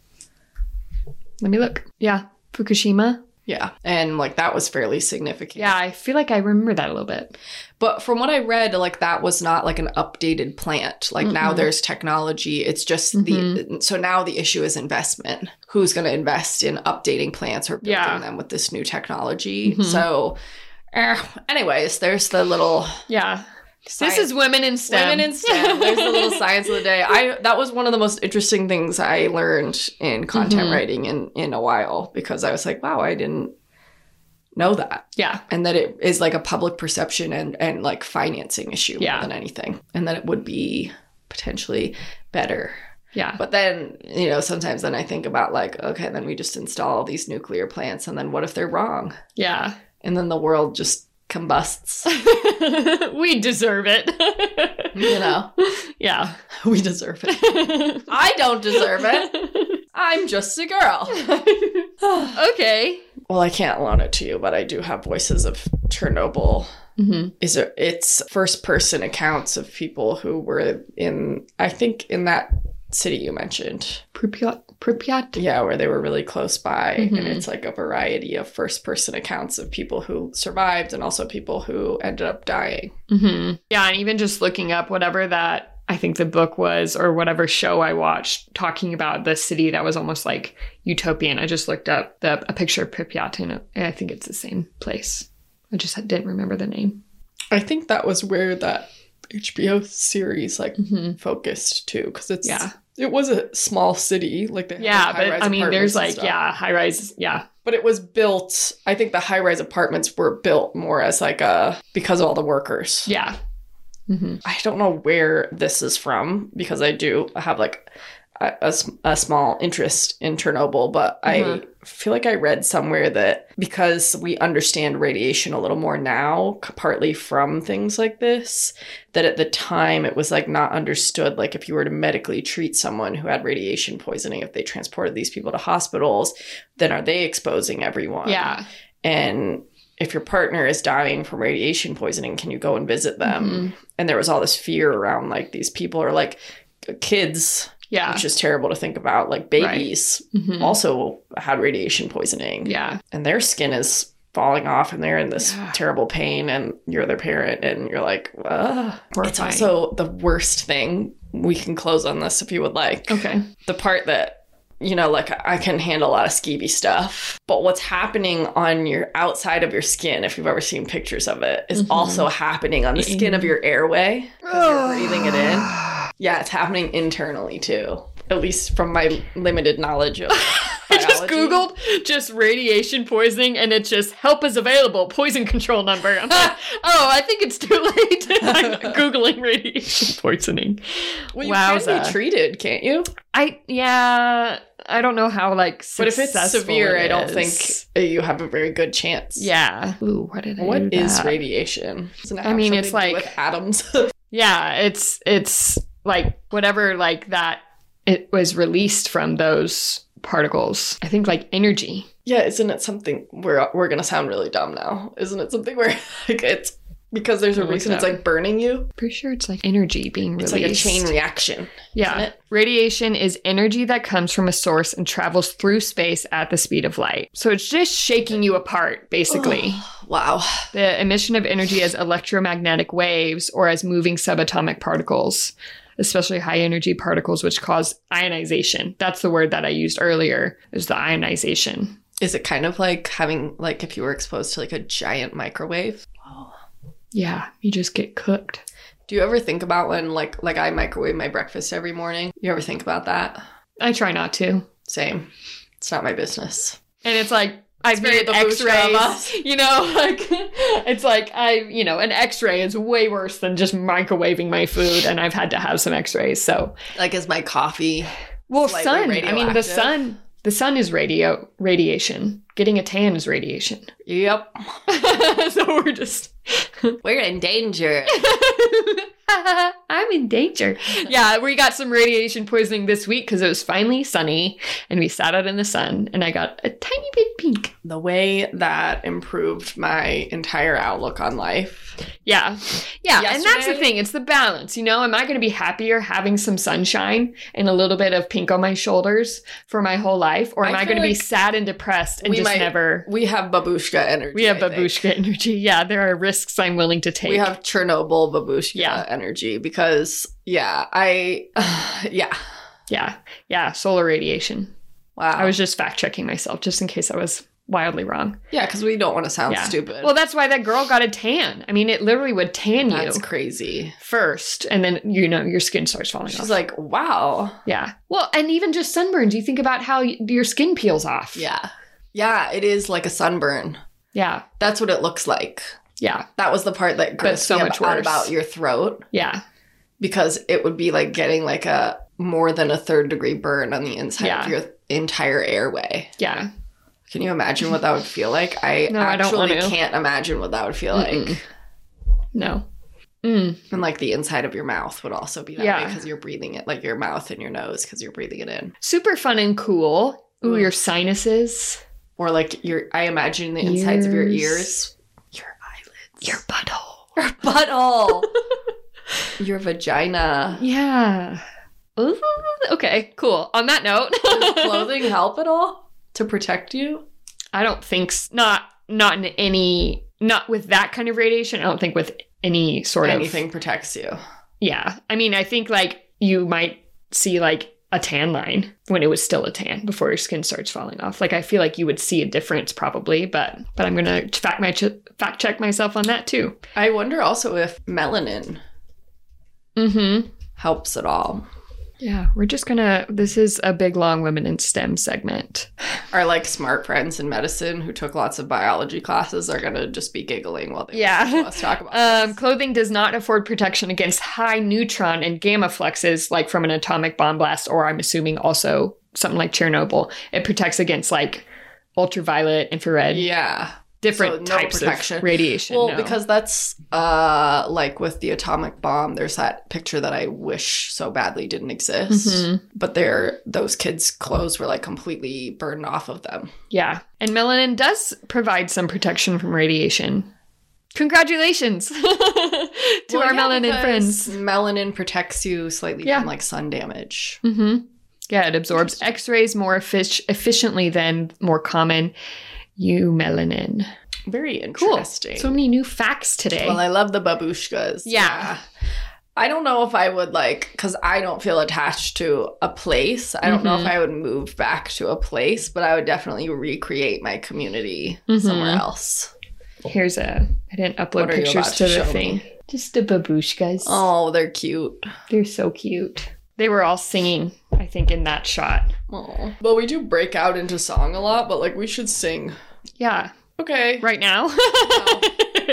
Let me look. Yeah. Fukushima. Yeah and like that was fairly significant Yeah. I feel like I remember that a little bit. But from what I read, like that was not like an updated plant. Like now Mhm. there's technology. It's just Mm-hmm. the so now the issue is investment. Who's going to invest in updating plants or building Yeah. them with this new technology? Mhm. So, eh, anyways, there's the little Yeah. This is women in STEM. women in STEM. There's the little [laughs] science of the day. I that was one of the most interesting things I learned in content Mhm. writing in in a while because I was like, wow, I didn't know that Yeah. and that it is like a public perception and and like financing issue Yeah. more than anything and that it would be potentially better Yeah. but then you know sometimes then i think about like okay then we just install these nuclear plants and then what if they're wrong Yeah. and then the world just combusts [laughs] we deserve it. you know Yeah. [laughs] we deserve it i don't deserve it i'm just a girl [laughs] okay. well i can't loan it to you but i do have voices of chernobyl Mm-hmm. is it it's first person accounts of people who were in i think in that city you mentioned Pripyat. Pripyat. yeah where they were really close by Mhm. and it's like a variety of first person accounts of people who survived and also people who ended up dying Mm-hmm. Yeah, and even just looking up whatever that I think the book was or whatever show I watched talking about the city that was almost like utopian. I just looked up the a picture of Pripyat and I think it's the same place. I just didn't remember the name. i think that was where that hbo series like Mm-hmm. focused too because it's Yeah. It was a small city like they Yeah, like, but I mean, there's like yeah, high rise. Yeah, but it was built i think the high-rise apartments were built more as like a because of all the workers yeah. Mm-hmm. I don't know where this is from because I do have like a, a small interest in Chernobyl, but Mhm. I feel like I read somewhere that because we understand radiation a little more now, partly from things like this, that at the time it was like not understood. Like if you were to medically treat someone who had radiation poisoning, if they transported these people to hospitals, then are they exposing everyone? Yeah. And if your partner is dying from radiation poisoning, can you go and visit them? Mhm. And there was all this fear around like these people are like kids, Yeah. which is terrible to think about. Like babies Mhm. also had radiation poisoning, Yeah. and their skin is falling off, and they're in this Yeah. terrible pain, and you're their parent, and you're like, Ugh. it's also the worst thing. We can close on this if you would like Okay. the part that you know like i can handle a lot of skeevy stuff but what's happening on your outside of your skin if you've ever seen pictures of it, is Mhm. also happening on the skin of your airway you're breathing it in [sighs] [sighs] [sighs] yeah it's happening internally too at least from my limited knowledge of [laughs] I just. Googled just radiation poisoning and it's just help is available, poison control number. I'm like, [laughs] oh, I think it's too late. [laughs] I'm Googling radiation poisoning. well, you can Wowza. be treated can't you I, yeah, I don't know how like but if it's severe it i don't think uh, you have a very good chance Yeah. Ooh, what did I What is radiation I mean, it's like- with atoms Yeah, it's it's like whatever like that it was released from those particles. I think like energy. Yeah, isn't it something we're we're gonna sound really dumb now? Isn't it something where [laughs] like it's because there's a oh, it reason it's like burning you? Pretty sure it's like energy being released. It's like a chain reaction. Yeah. isn't it? Radiation is energy that comes from a source and travels through space at the speed of light. So it's just shaking you apart, basically. Wow. the emission of energy as electromagnetic waves or as moving subatomic particles, especially high energy particles, which cause ionization. That's the word that I used earlier, is the ionization. Is it kind of like having like if you were exposed to like a giant microwave? Oh. Yeah, you just get cooked. Do you ever think about when like like I microwave my breakfast every morning? You ever think about that? I try not to. Same. It's not my business. And it's like, I've very made babushka of x-rays, [laughs] you know, like it's like I, you know, an x-ray is way worse than just microwaving my food and I've had to have some x-rays. So, Like is my coffee well, sun, I mean, the sun, the sun is radio radiation. Getting a tan is radiation. Yep. [laughs] so we're just We're in danger. [laughs] [laughs] I'm in danger. Yeah, we got some radiation poisoning this week because it was finally sunny and we sat out in the sun and I got a tiny bit pink. the way that improved my entire outlook on life. Yeah. Yeah. And that's the thing. It's the balance. You know, am I going to be happier having some sunshine and a little bit of pink on my shoulders for my whole life? Or am I I, going to be sad and depressed and just might- never. We have babushka energy. We have babushka energy. Yeah, there are risks I'm willing to take. We have Chernobyl babushka Yeah. Energy because yeah, I [sighs] yeah. yeah. Yeah. Solar radiation. Wow. I was just fact checking myself just in case I was wildly wrong. yeah, because we don't want to sound Yeah. stupid. Well, that's why that girl got a tan. I mean, it literally would tan you that's crazy. first, and then you know your skin starts falling She's off. like, wow. yeah. Well, and even just sunburns. You think about how your skin peels off. Yeah. Yeah, it is like a sunburn. Yeah. That's what it looks like. Yeah. That was the part that grossed so me much out worse. about your throat Yeah. because it would be like getting like a more than a third degree burn on the inside Yeah. of your entire airway. Yeah. Can you imagine what that would feel like? I [laughs] No, I don't actually want can't imagine what that would feel Mm-mm. like. No. Mm. And like the inside of your mouth would also be that Yeah. because you're breathing it, like your mouth and your nose because you're breathing it in. Super fun and cool. Ooh, Mm. your sinuses. Or like your, I imagine the insides of your Ears. Your butthole. [laughs] your butthole, [laughs] your vagina. Yeah. Ooh, okay, cool. On that note, Does [laughs] clothing help at all to protect you? I don't think s- not not in any not with that kind of radiation. I don't think with any sort of Anything of protects you. Yeah. I mean, I think like you might see like a tan line when it was still a tan before your skin starts falling off. Like I feel like you would see a difference probably, but but I'm going to fact my ch- fact check myself on that too. I wonder also if melanin mm-hmm. helps at all. Yeah, we're just gonna. This is a big, long women in STEM segment. Our like smart friends in medicine who took lots of biology classes are gonna just be giggling while they Yeah. listen us talk about [laughs] Um, this. clothing does not afford protection against high neutron and gamma fluxes, like from an atomic bomb blast, or I'm assuming also something like Chernobyl. It protects against like ultraviolet, infrared, Yeah. Different So no types protection. of radiation. Well, no. because that's uh like with the atomic bomb, there's that picture that I wish so badly didn't exist. Mhm. But they're those kids' clothes were like completely burned off of them. yeah, and melanin does provide some protection from radiation. Congratulations [laughs] to Well, our yeah, melanin friends. Melanin protects you slightly Yeah. from like sun damage. hmm Yeah, it absorbs X rays more effic- efficiently than more common eumelanin. Very Cool. interesting. So many new facts today. Well, I love the babushkas. Yeah. I don't know if I would like, because I don't feel attached to a place. I don't know if Mhm. I would move back to a place, but I would definitely recreate my community Mhm. somewhere else. Here's a. I didn't upload you pictures to to the thing. me? Just the babushkas. Oh, they're cute. They're so cute. They were all singing, I think, in that shot. Oh. Well, we do break out into song a lot, but like we should sing. Yeah, Okay. right now. [laughs] [laughs]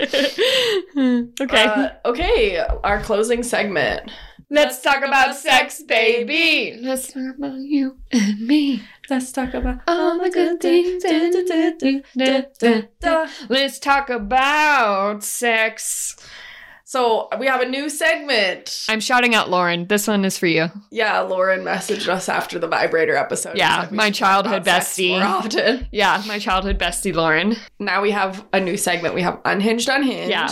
okay. Uh, okay, our closing segment. Let's talk about sex, baby. Let's talk about you and me. Let's talk about All the good things. Da, da, da. Let's talk about sex. So we have a new segment. I'm shouting out Lauren. This one is for you. Yeah, Lauren messaged us after the vibrator episode. Yeah, She's like, we my childhood bestie. More often. [laughs] Yeah, my childhood bestie, Lauren. Now we have a new segment. We have unhinged, unhinged. Yeah.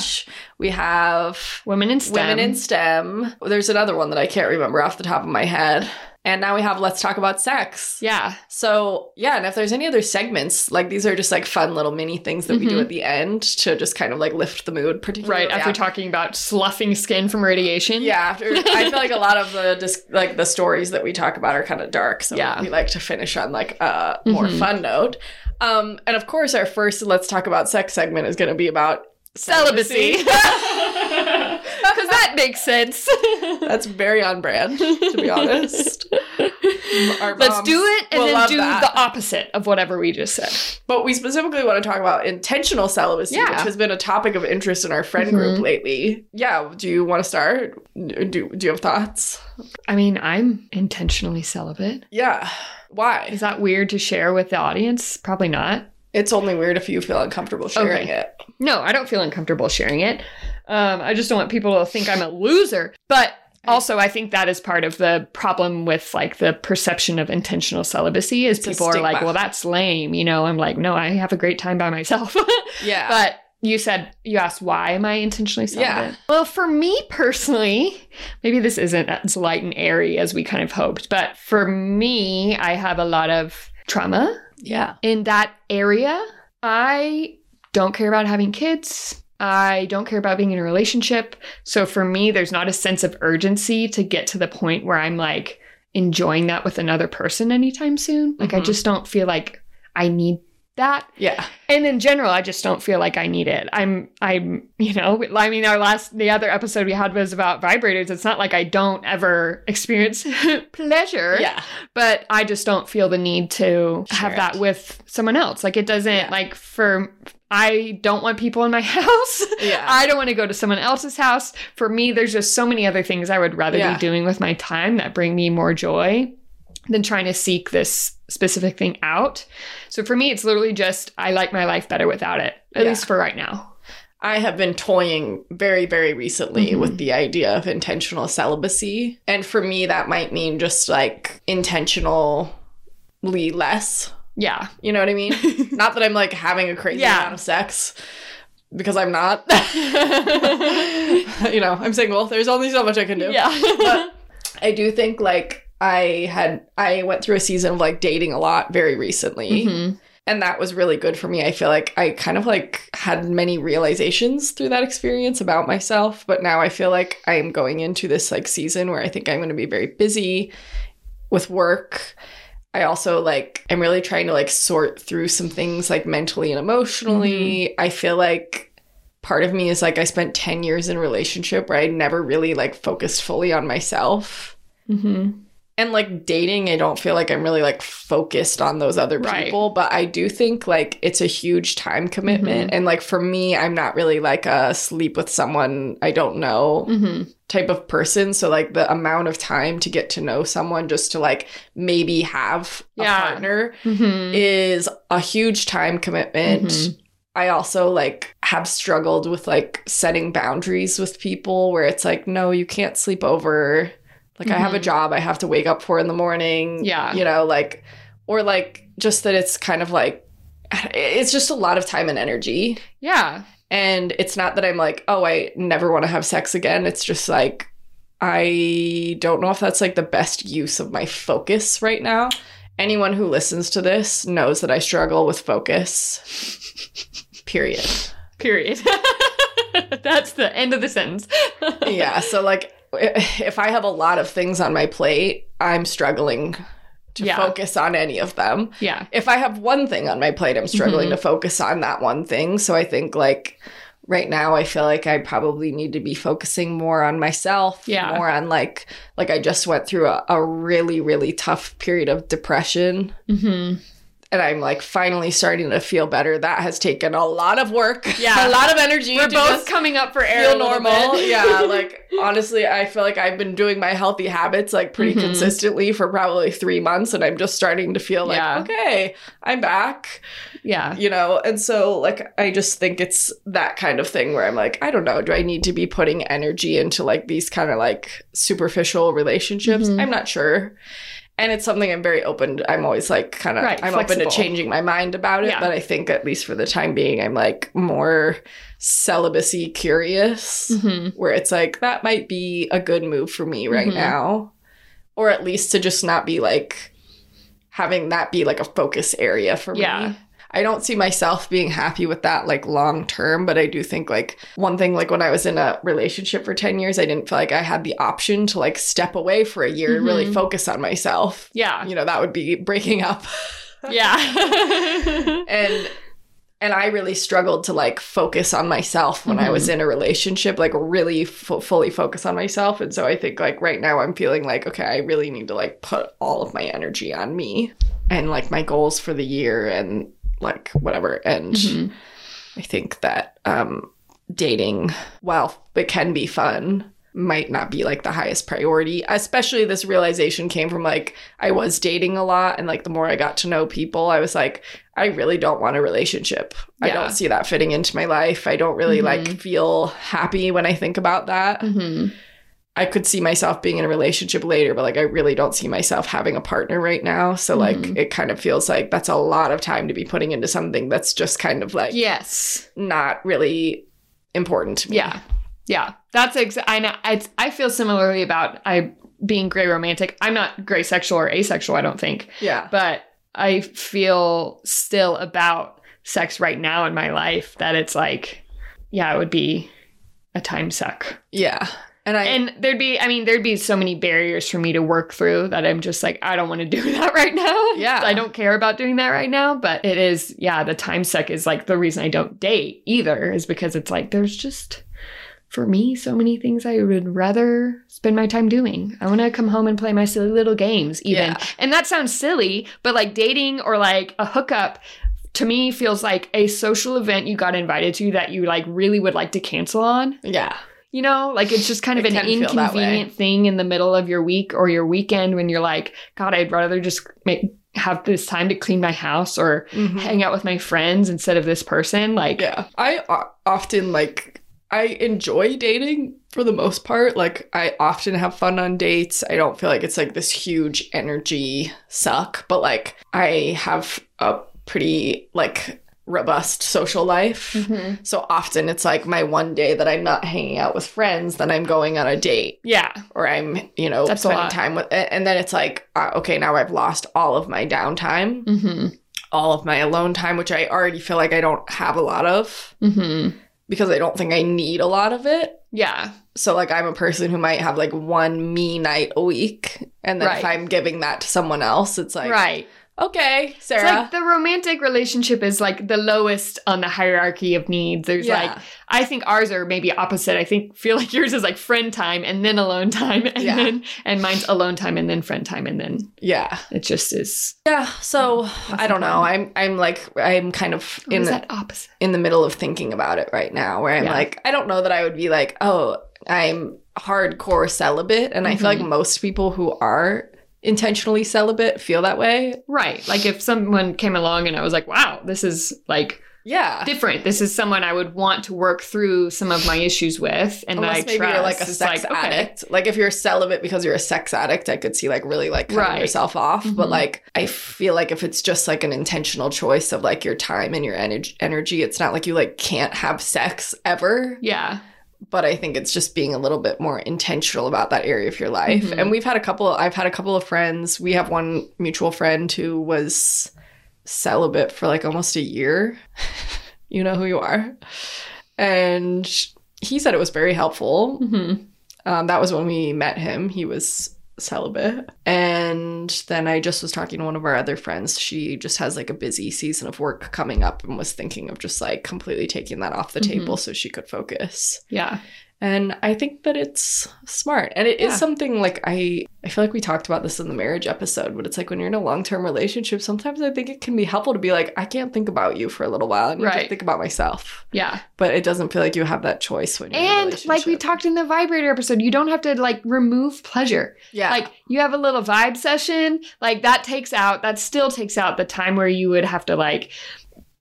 We have Women in STEM. women in STEM. There's another one that I can't remember off the top of my head. And now we have let's talk about sex. Yeah. So yeah, and if there's any other segments, like these are just like fun little mini things that we do Mhm. at the end to just kind of like lift the mood, particularly Right. After talking about sloughing skin from radiation. Yeah, after I feel [laughs] like a lot of the dis- like the stories that we talk about are kind of dark, so Yeah. we like to finish on like a more Mhm. fun note. Um, and of course, our first "Let's Talk About Sex" segment is going to be about Celibacy. Because [laughs] that makes sense. [laughs] That's very on brand, to be honest. [laughs] Our Let's do it and then do that. the opposite of whatever we just said. But we specifically want to talk about intentional celibacy, Yeah. which has been a topic of interest in our friend group mm-hmm. lately. Yeah, do you want to start? Do Do you have thoughts? I mean, I'm intentionally celibate. Yeah. Why? Is that weird to share with the audience? Probably not. It's only weird if you feel uncomfortable sharing Okay. it. No, I don't feel uncomfortable sharing it. Um, I just don't want people to think I'm a loser. But also, I think that is part of the problem with like the perception of intentional celibacy is It's people are like, well, that's lame. You know, I'm like, no, I have a great time by myself. [laughs] Yeah. but you said you asked why am I intentionally celibate? Yeah. Well, for me personally, maybe this isn't as light and airy as we kind of hoped, but for me, I have a lot of trauma yeah. in that area. I don't care about having kids. I don't care about being in a relationship. So for me, there's not a sense of urgency to get to the point where I'm like enjoying that with another person anytime soon. Like I Mhm. just don't feel like I need that. Yeah. And in general, I just don't feel like I need it. I'm, I'm, you know, [laughs] I mean, our last, the other episode we had was about vibrators. It's not like I don't ever experience [laughs] pleasure Yeah. but I just don't feel the need to have that with someone else. Like it doesn't Yeah. like for I don't want people in my [laughs] house. Yeah. I don't want to go to someone else's house. For me, there's just so many other things I would rather Yeah. be doing with my time that bring me more joy than trying to seek this specific thing out. So for me, it's literally just I like my life better without it, at Yeah. least for right now. I have been toying very, very recently Mhm. with the idea of intentional celibacy. And for me, that might mean just like intentionally less. Yeah. You know what I mean? [laughs] not that I'm like having a crazy Yeah. amount of sex. Because I'm not. [laughs] you know, I'm single. There's only so much I can do. Yeah. but I do think like I had I went through a season of like dating a lot very recently. Mhm. And that was really good for me. I feel like I kind of like had many realizations through that experience about myself, but now I feel like I'm going into this like season where I think I'm going to be very busy with work. I also like I'm really trying to like sort through some things like mentally and emotionally. I feel like part of me is like I spent 10 years in a relationship where I never really like focused fully on myself. Mhm. And like dating, I don't feel like I'm really like focused on those other Right. people, but I do think like it's a huge time commitment. And like for me, I'm not really like a sleep with someone I don't know Mm-hmm. type of person. So like the amount of time to get to know someone just to like maybe have a Yeah. partner Mm-hmm. is a huge time commitment. Mhm. I also like have struggled with like setting boundaries with people where it's like, no, you can't sleep over. Like I have a Mhm. job I have to wake up for in the morning. Yeah. You know, like or like just that it's kind of like it's just a lot of time and energy. Yeah. And it's not that I'm like, oh, I never want to have sex again. It's just like I don't know if that's like the best use of my focus right now. Anyone who listens to this knows that I struggle with focus. Period. [laughs] Period. [laughs] That's the end of the sentence. [laughs] yeah. So, like, if I have a lot of things on my plate, I'm struggling to Yeah. focus on any of them. Yeah. If I have one thing on my plate, I'm struggling Mhm. to focus on that one thing. So, I think, like, right now, I feel like I probably need to be focusing more on myself. Yeah. More on, like, like I just went through a, a really, really tough period of depression. Mm-hmm. And I'm like finally starting to feel better. That has taken a lot of work. Yeah. [laughs] a lot of energy. We're both coming up for air. feel normal. [laughs] yeah, [laughs] like honestly, I feel like I've been doing my healthy habits like pretty Mhm. consistently for probably three months, and I'm just starting to feel like, Yeah. okay, I'm back, yeah. you know. And so, like, I just think it's that kind of thing where I'm like, I don't know, do I need to be putting energy into like these kind of like superficial relationships? Mhm. I'm not sure. And it's something I'm very open. To, I'm always like kind of Right, I'm open to changing my mind about it, Yeah. but I think at least for the time being, I'm like more celibacy curious Mm-hmm. where it's like that might be a good move for me right Mhm. now or at least to just not be like having that be like a focus area for Yeah. me i don't see myself being happy with that like long term but i do think like one thing like when i was in a relationship for 10 years i didn't feel like i had the option to like step away for a year and really Mhm. focus on myself Yeah. you know that would be breaking up [laughs] Yeah. [laughs] and and I really struggled to like focus on myself when I was in a relationship, like really fu- fully focus on myself. And so I think like right now I'm feeling like okay, I really need to like put all of my energy on me and like my goals for the year and like whatever. And Mhm. I think that um dating, while it can be fun, might not be like the highest priority. Especially this realization came from like I was dating a lot and like the more I got to know people, I was like I really don't want a relationship. I don't see that fitting into my life. I don't really Mhm. like feel happy when I think about that. Mhm. I could see myself being in a relationship later, but like I really don't see myself having a partner right now. So like Mhm. it kind of feels like that's a lot of time to be putting into something that's just kind of like Yes. not really important to me. Yeah. Yeah. That's ex- I know. it's, I feel similarly about I being gray romantic. I'm not gray sexual or asexual. I don't think, Yeah. but I feel still about sex right now in my life that it's like, yeah, it would be a time suck. Yeah. And I And there'd be, I mean, there'd be so many barriers for me to work through that I'm just like, I don't want to do [laughs] that right now. Yeah. I don't care about doing that right now. But it is, yeah, the time suck is like the reason I don't date either, is because it's like, there's just, for me, so many things I would rather spend my time doing. I want to come home and play my silly little games, even. Yeah. And that sounds silly, but like dating or like a hookup to me feels like a social event you got invited to that you like really would like to cancel on. yeah. You know, like it's just kind of an can feel that way. inconvenient thing in the middle of your week or your weekend when you're like, God, I'd rather just make have this time to clean my house or Mhm. hang out with my friends instead of this person. Like, Yeah. I often like I enjoy dating for the most part. Like I often have fun on dates. I don't feel like it's like this huge energy suck, but like I have a pretty like robust social life. Mhm. So often it's like my one day that I'm not hanging out with friends, then I'm going on a date yeah, or I'm, you know, That's spending time with and then it's like uh, okay, now I've lost all of my downtime, hmm all of my alone time, which I already feel like I don't have a lot of hmm because I don't think I need a lot of it. yeah, So like I'm a person who might have like one me night a week and then if I'm giving that to someone else it's like right. Okay, It's Sarah. like the romantic relationship is like the lowest on the hierarchy of needs. There's Yeah. like I think ours are maybe opposite. I think feel like yours is like friend time and then alone time and Yeah. then and mine's alone time and then friend time and then yeah. it just is Yeah. So I don't know. I'm I'm like I'm kind of in the opposite? in the middle of thinking about it right now where I'm Yeah. like, I don't know that I would be like, oh, I'm hardcore celibate. And I feel like Mhm. most people who are intentionally celibate feel that way. Right. Like if someone came along and I was like, wow, this is like Yeah. different. This is someone I would want to work through some of my issues with and Unless that I maybe trust. you're like a It's sex okay. addict. Like if you're celibate because you're a sex addict, I could see like really like cutting Right. yourself off. But Mhm. like I feel like if it's just like an intentional choice of like your time and your ener- energy, it's not like you like can't have sex ever. Yeah. But I think it's just being a little bit more intentional about that area of your life. Mhm. And we've had a couple I've had a couple of friends. We have one mutual friend who was celibate for like almost a year. [laughs] you know who you are. And he said it was very helpful. hmm Um, that was when we met him. He was celibate. And then I just was talking to one of our other friends. She just has like a busy season of work coming up and was thinking of just like completely taking that off the Mhm. table so she could focus. Yeah. And I think that it's smart. And it is Yeah. something like I I feel like we talked about this in the marriage episode, but it's like when you're in a long-term relationship, sometimes I think it can be helpful to be like, I can't think about you for a little while. And I need to Right. think about myself. Yeah. But it doesn't feel like you have that choice when you're in a And like we talked in the vibrator episode, you don't have to like remove pleasure. Yeah. Like you have a little vibe session, like that takes out, that still takes out the time where you would have to like,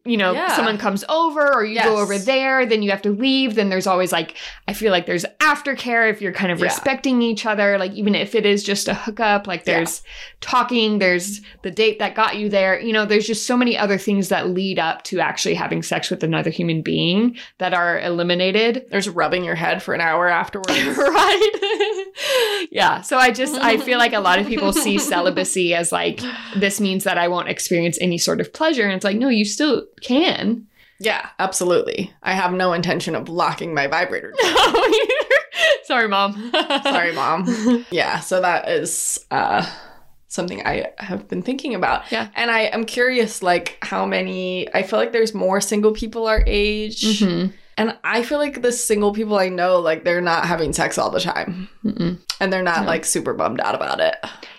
you know, Yeah. someone comes over or you Yes. go over there, then you have to leave. Then there's always like, I feel like there's aftercare if you're kind of Yeah. respecting each other. Like even if it is just a hookup, like Yeah. there's talking, there's the date that got you there. You know, there's just so many other things that lead up to actually having sex with another human being that are eliminated There's rubbing your head for an hour afterwards. [laughs] right [laughs] yeah so i just i feel like a lot of people see [laughs] celibacy as like this means that i won't experience any sort of pleasure and it's like no you still can yeah, absolutely. I have no intention of locking my vibrator. [laughs] sorry mom Sorry, mom. [laughs] Yeah, so that is uh something I have been thinking about. Yeah. And I am curious like how many I feel like there's more single people our age. Mhm. And I feel like the single people I know like they're not having sex all the time. Mm-mm. And they're not No. like super bummed out about it.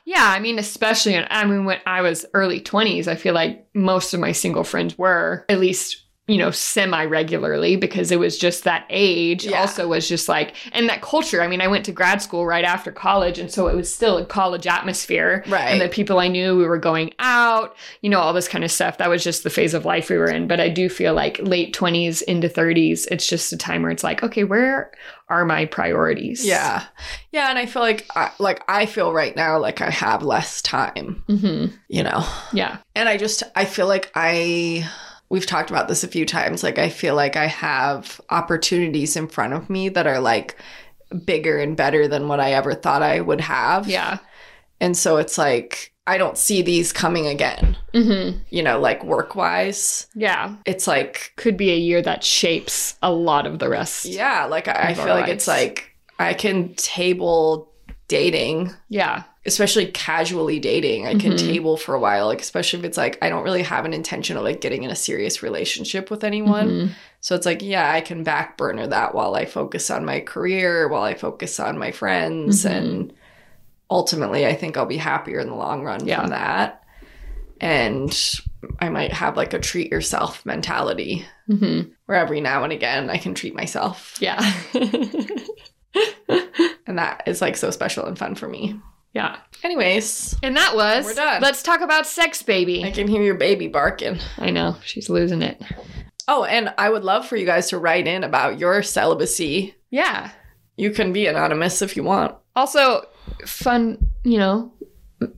yeah i mean especially i mean when i was early 20s i feel like most of my single friends were at least you know semi regularly because it was just that age Yeah. also was just like and that culture i mean i went to grad school right after college and so it was still a college atmosphere Right. and the people I knew, we were going out, you know, all this kind of stuff. That was just the phase of life we were in. But I do feel like late 20s into 30s, it's just a time where it's like, okay, where are my priorities? Yeah. Yeah, and I feel like I, like I feel right now like I have less time, hmm you know. Yeah. And I just I feel like I we've talked about this a few times like I feel like I have opportunities in front of me that are like bigger and better than what I ever thought I would have. Yeah. And so it's like I don't see these coming again, hmm you know, like work-wise. Yeah. It's like Could be a year that shapes a lot of the rest. yeah, like I, I feel like it's like I can table dating Yeah. Especially casually dating i can Mhm. table for a while like especially if it's like i don't really have an intention of like getting in a serious relationship with anyone Mhm. so it's like yeah i can back burner that while i focus on my career while i focus on my friends Mhm. and ultimately i think i'll be happier in the long run Yeah. from that and i might have like a treat yourself mentality Mhm. where every now and again i can treat myself Yeah. [laughs] and that is like so special and fun for me yeah. anyways And that was We're done. Let's talk about sex, baby. i can hear your baby barking I know. She's losing it. Oh, and I would love for you guys to write in about your celibacy. Yeah. You can be anonymous if you want. Also, fun, you know,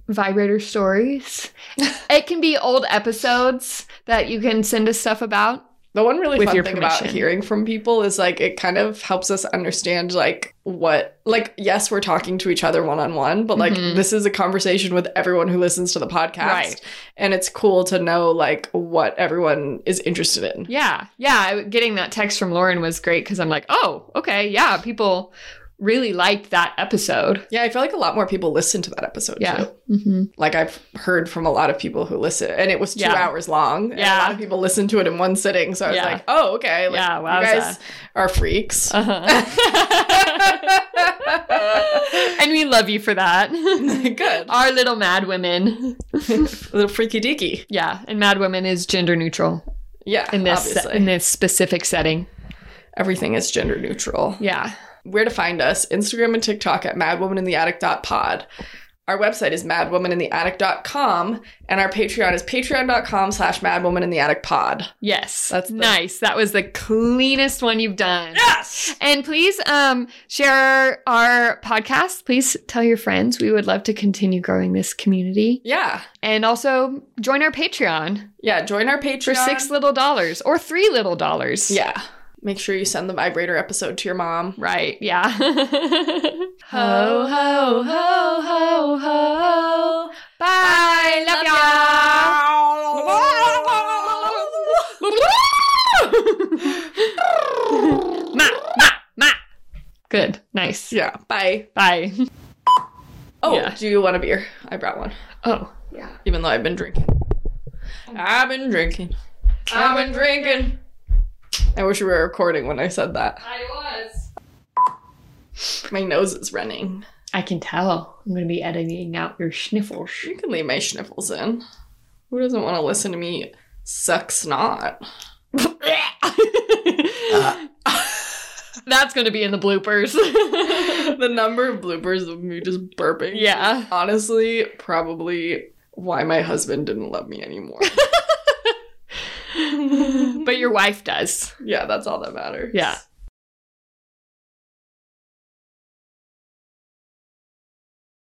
vibrator stories. [laughs] it can be old episodes that you can send us stuff about. The one really fun thing about hearing from people is like it kind of helps us understand like what like yes, we're talking to each other one on one, but like Mhm. this is a conversation with everyone who listens to the podcast. Right. And it's cool to know like what everyone is interested in. Yeah. Yeah. Getting that text from Lauren was great because I'm like, oh, okay. Yeah. People really liked that episode. Yeah, I feel like a lot more people listened to that episode Yeah. too. hmm Like I've heard from a lot of people who listen, and it was two Yeah. hours long. Yeah. a lot of people listened to it in one sitting. So I was Yeah. like, oh, okay. Like, Yeah, you wowza. guys are freaks. Uh-huh. [laughs] and we love you for that. [laughs] Good. Our little mad women. [laughs] little freaky deaky. Yeah, and mad women is gender neutral Yeah, in this in this specific setting. Everything is gender neutral. Yeah. Where to find us? Instagram and TikTok at madwomanintheattic.pod. Our website is madwomanintheattic.com, and our Patreon is patreon.com slash madwomanintheatticpod. Yes. That's the- nice. That was the cleanest one you've done. Yes! And please um, share our podcast. Please tell your friends. We would love to continue growing this community. Yeah. And also join our Patreon Yeah, join our Patreon. for six little dollars or three little dollars. Yeah. Make sure you send the vibrator episode to your mom. Right. Yeah. ho, [laughs] Ho, ho, ho, ho, ho. Bye. Love y'all. ma, ma, ma. Good. Nice. Yeah, bye. Bye. Oh, Yeah. do you want a beer? I brought one. Oh, yeah. Even though I've been drinking. I've been drinking. I've been drinking. I wish we were recording when I said that. I was. My nose is running. I can tell. I'm going to be editing out your sniffles. You can leave my sniffles in. Who doesn't want to listen to me suck snot? That's going to be in the bloopers. [laughs] the number of bloopers of me just burping. yeah. Honestly, probably why my husband didn't love me anymore. [laughs] But your wife does. yeah, that's all that matters. Yeah.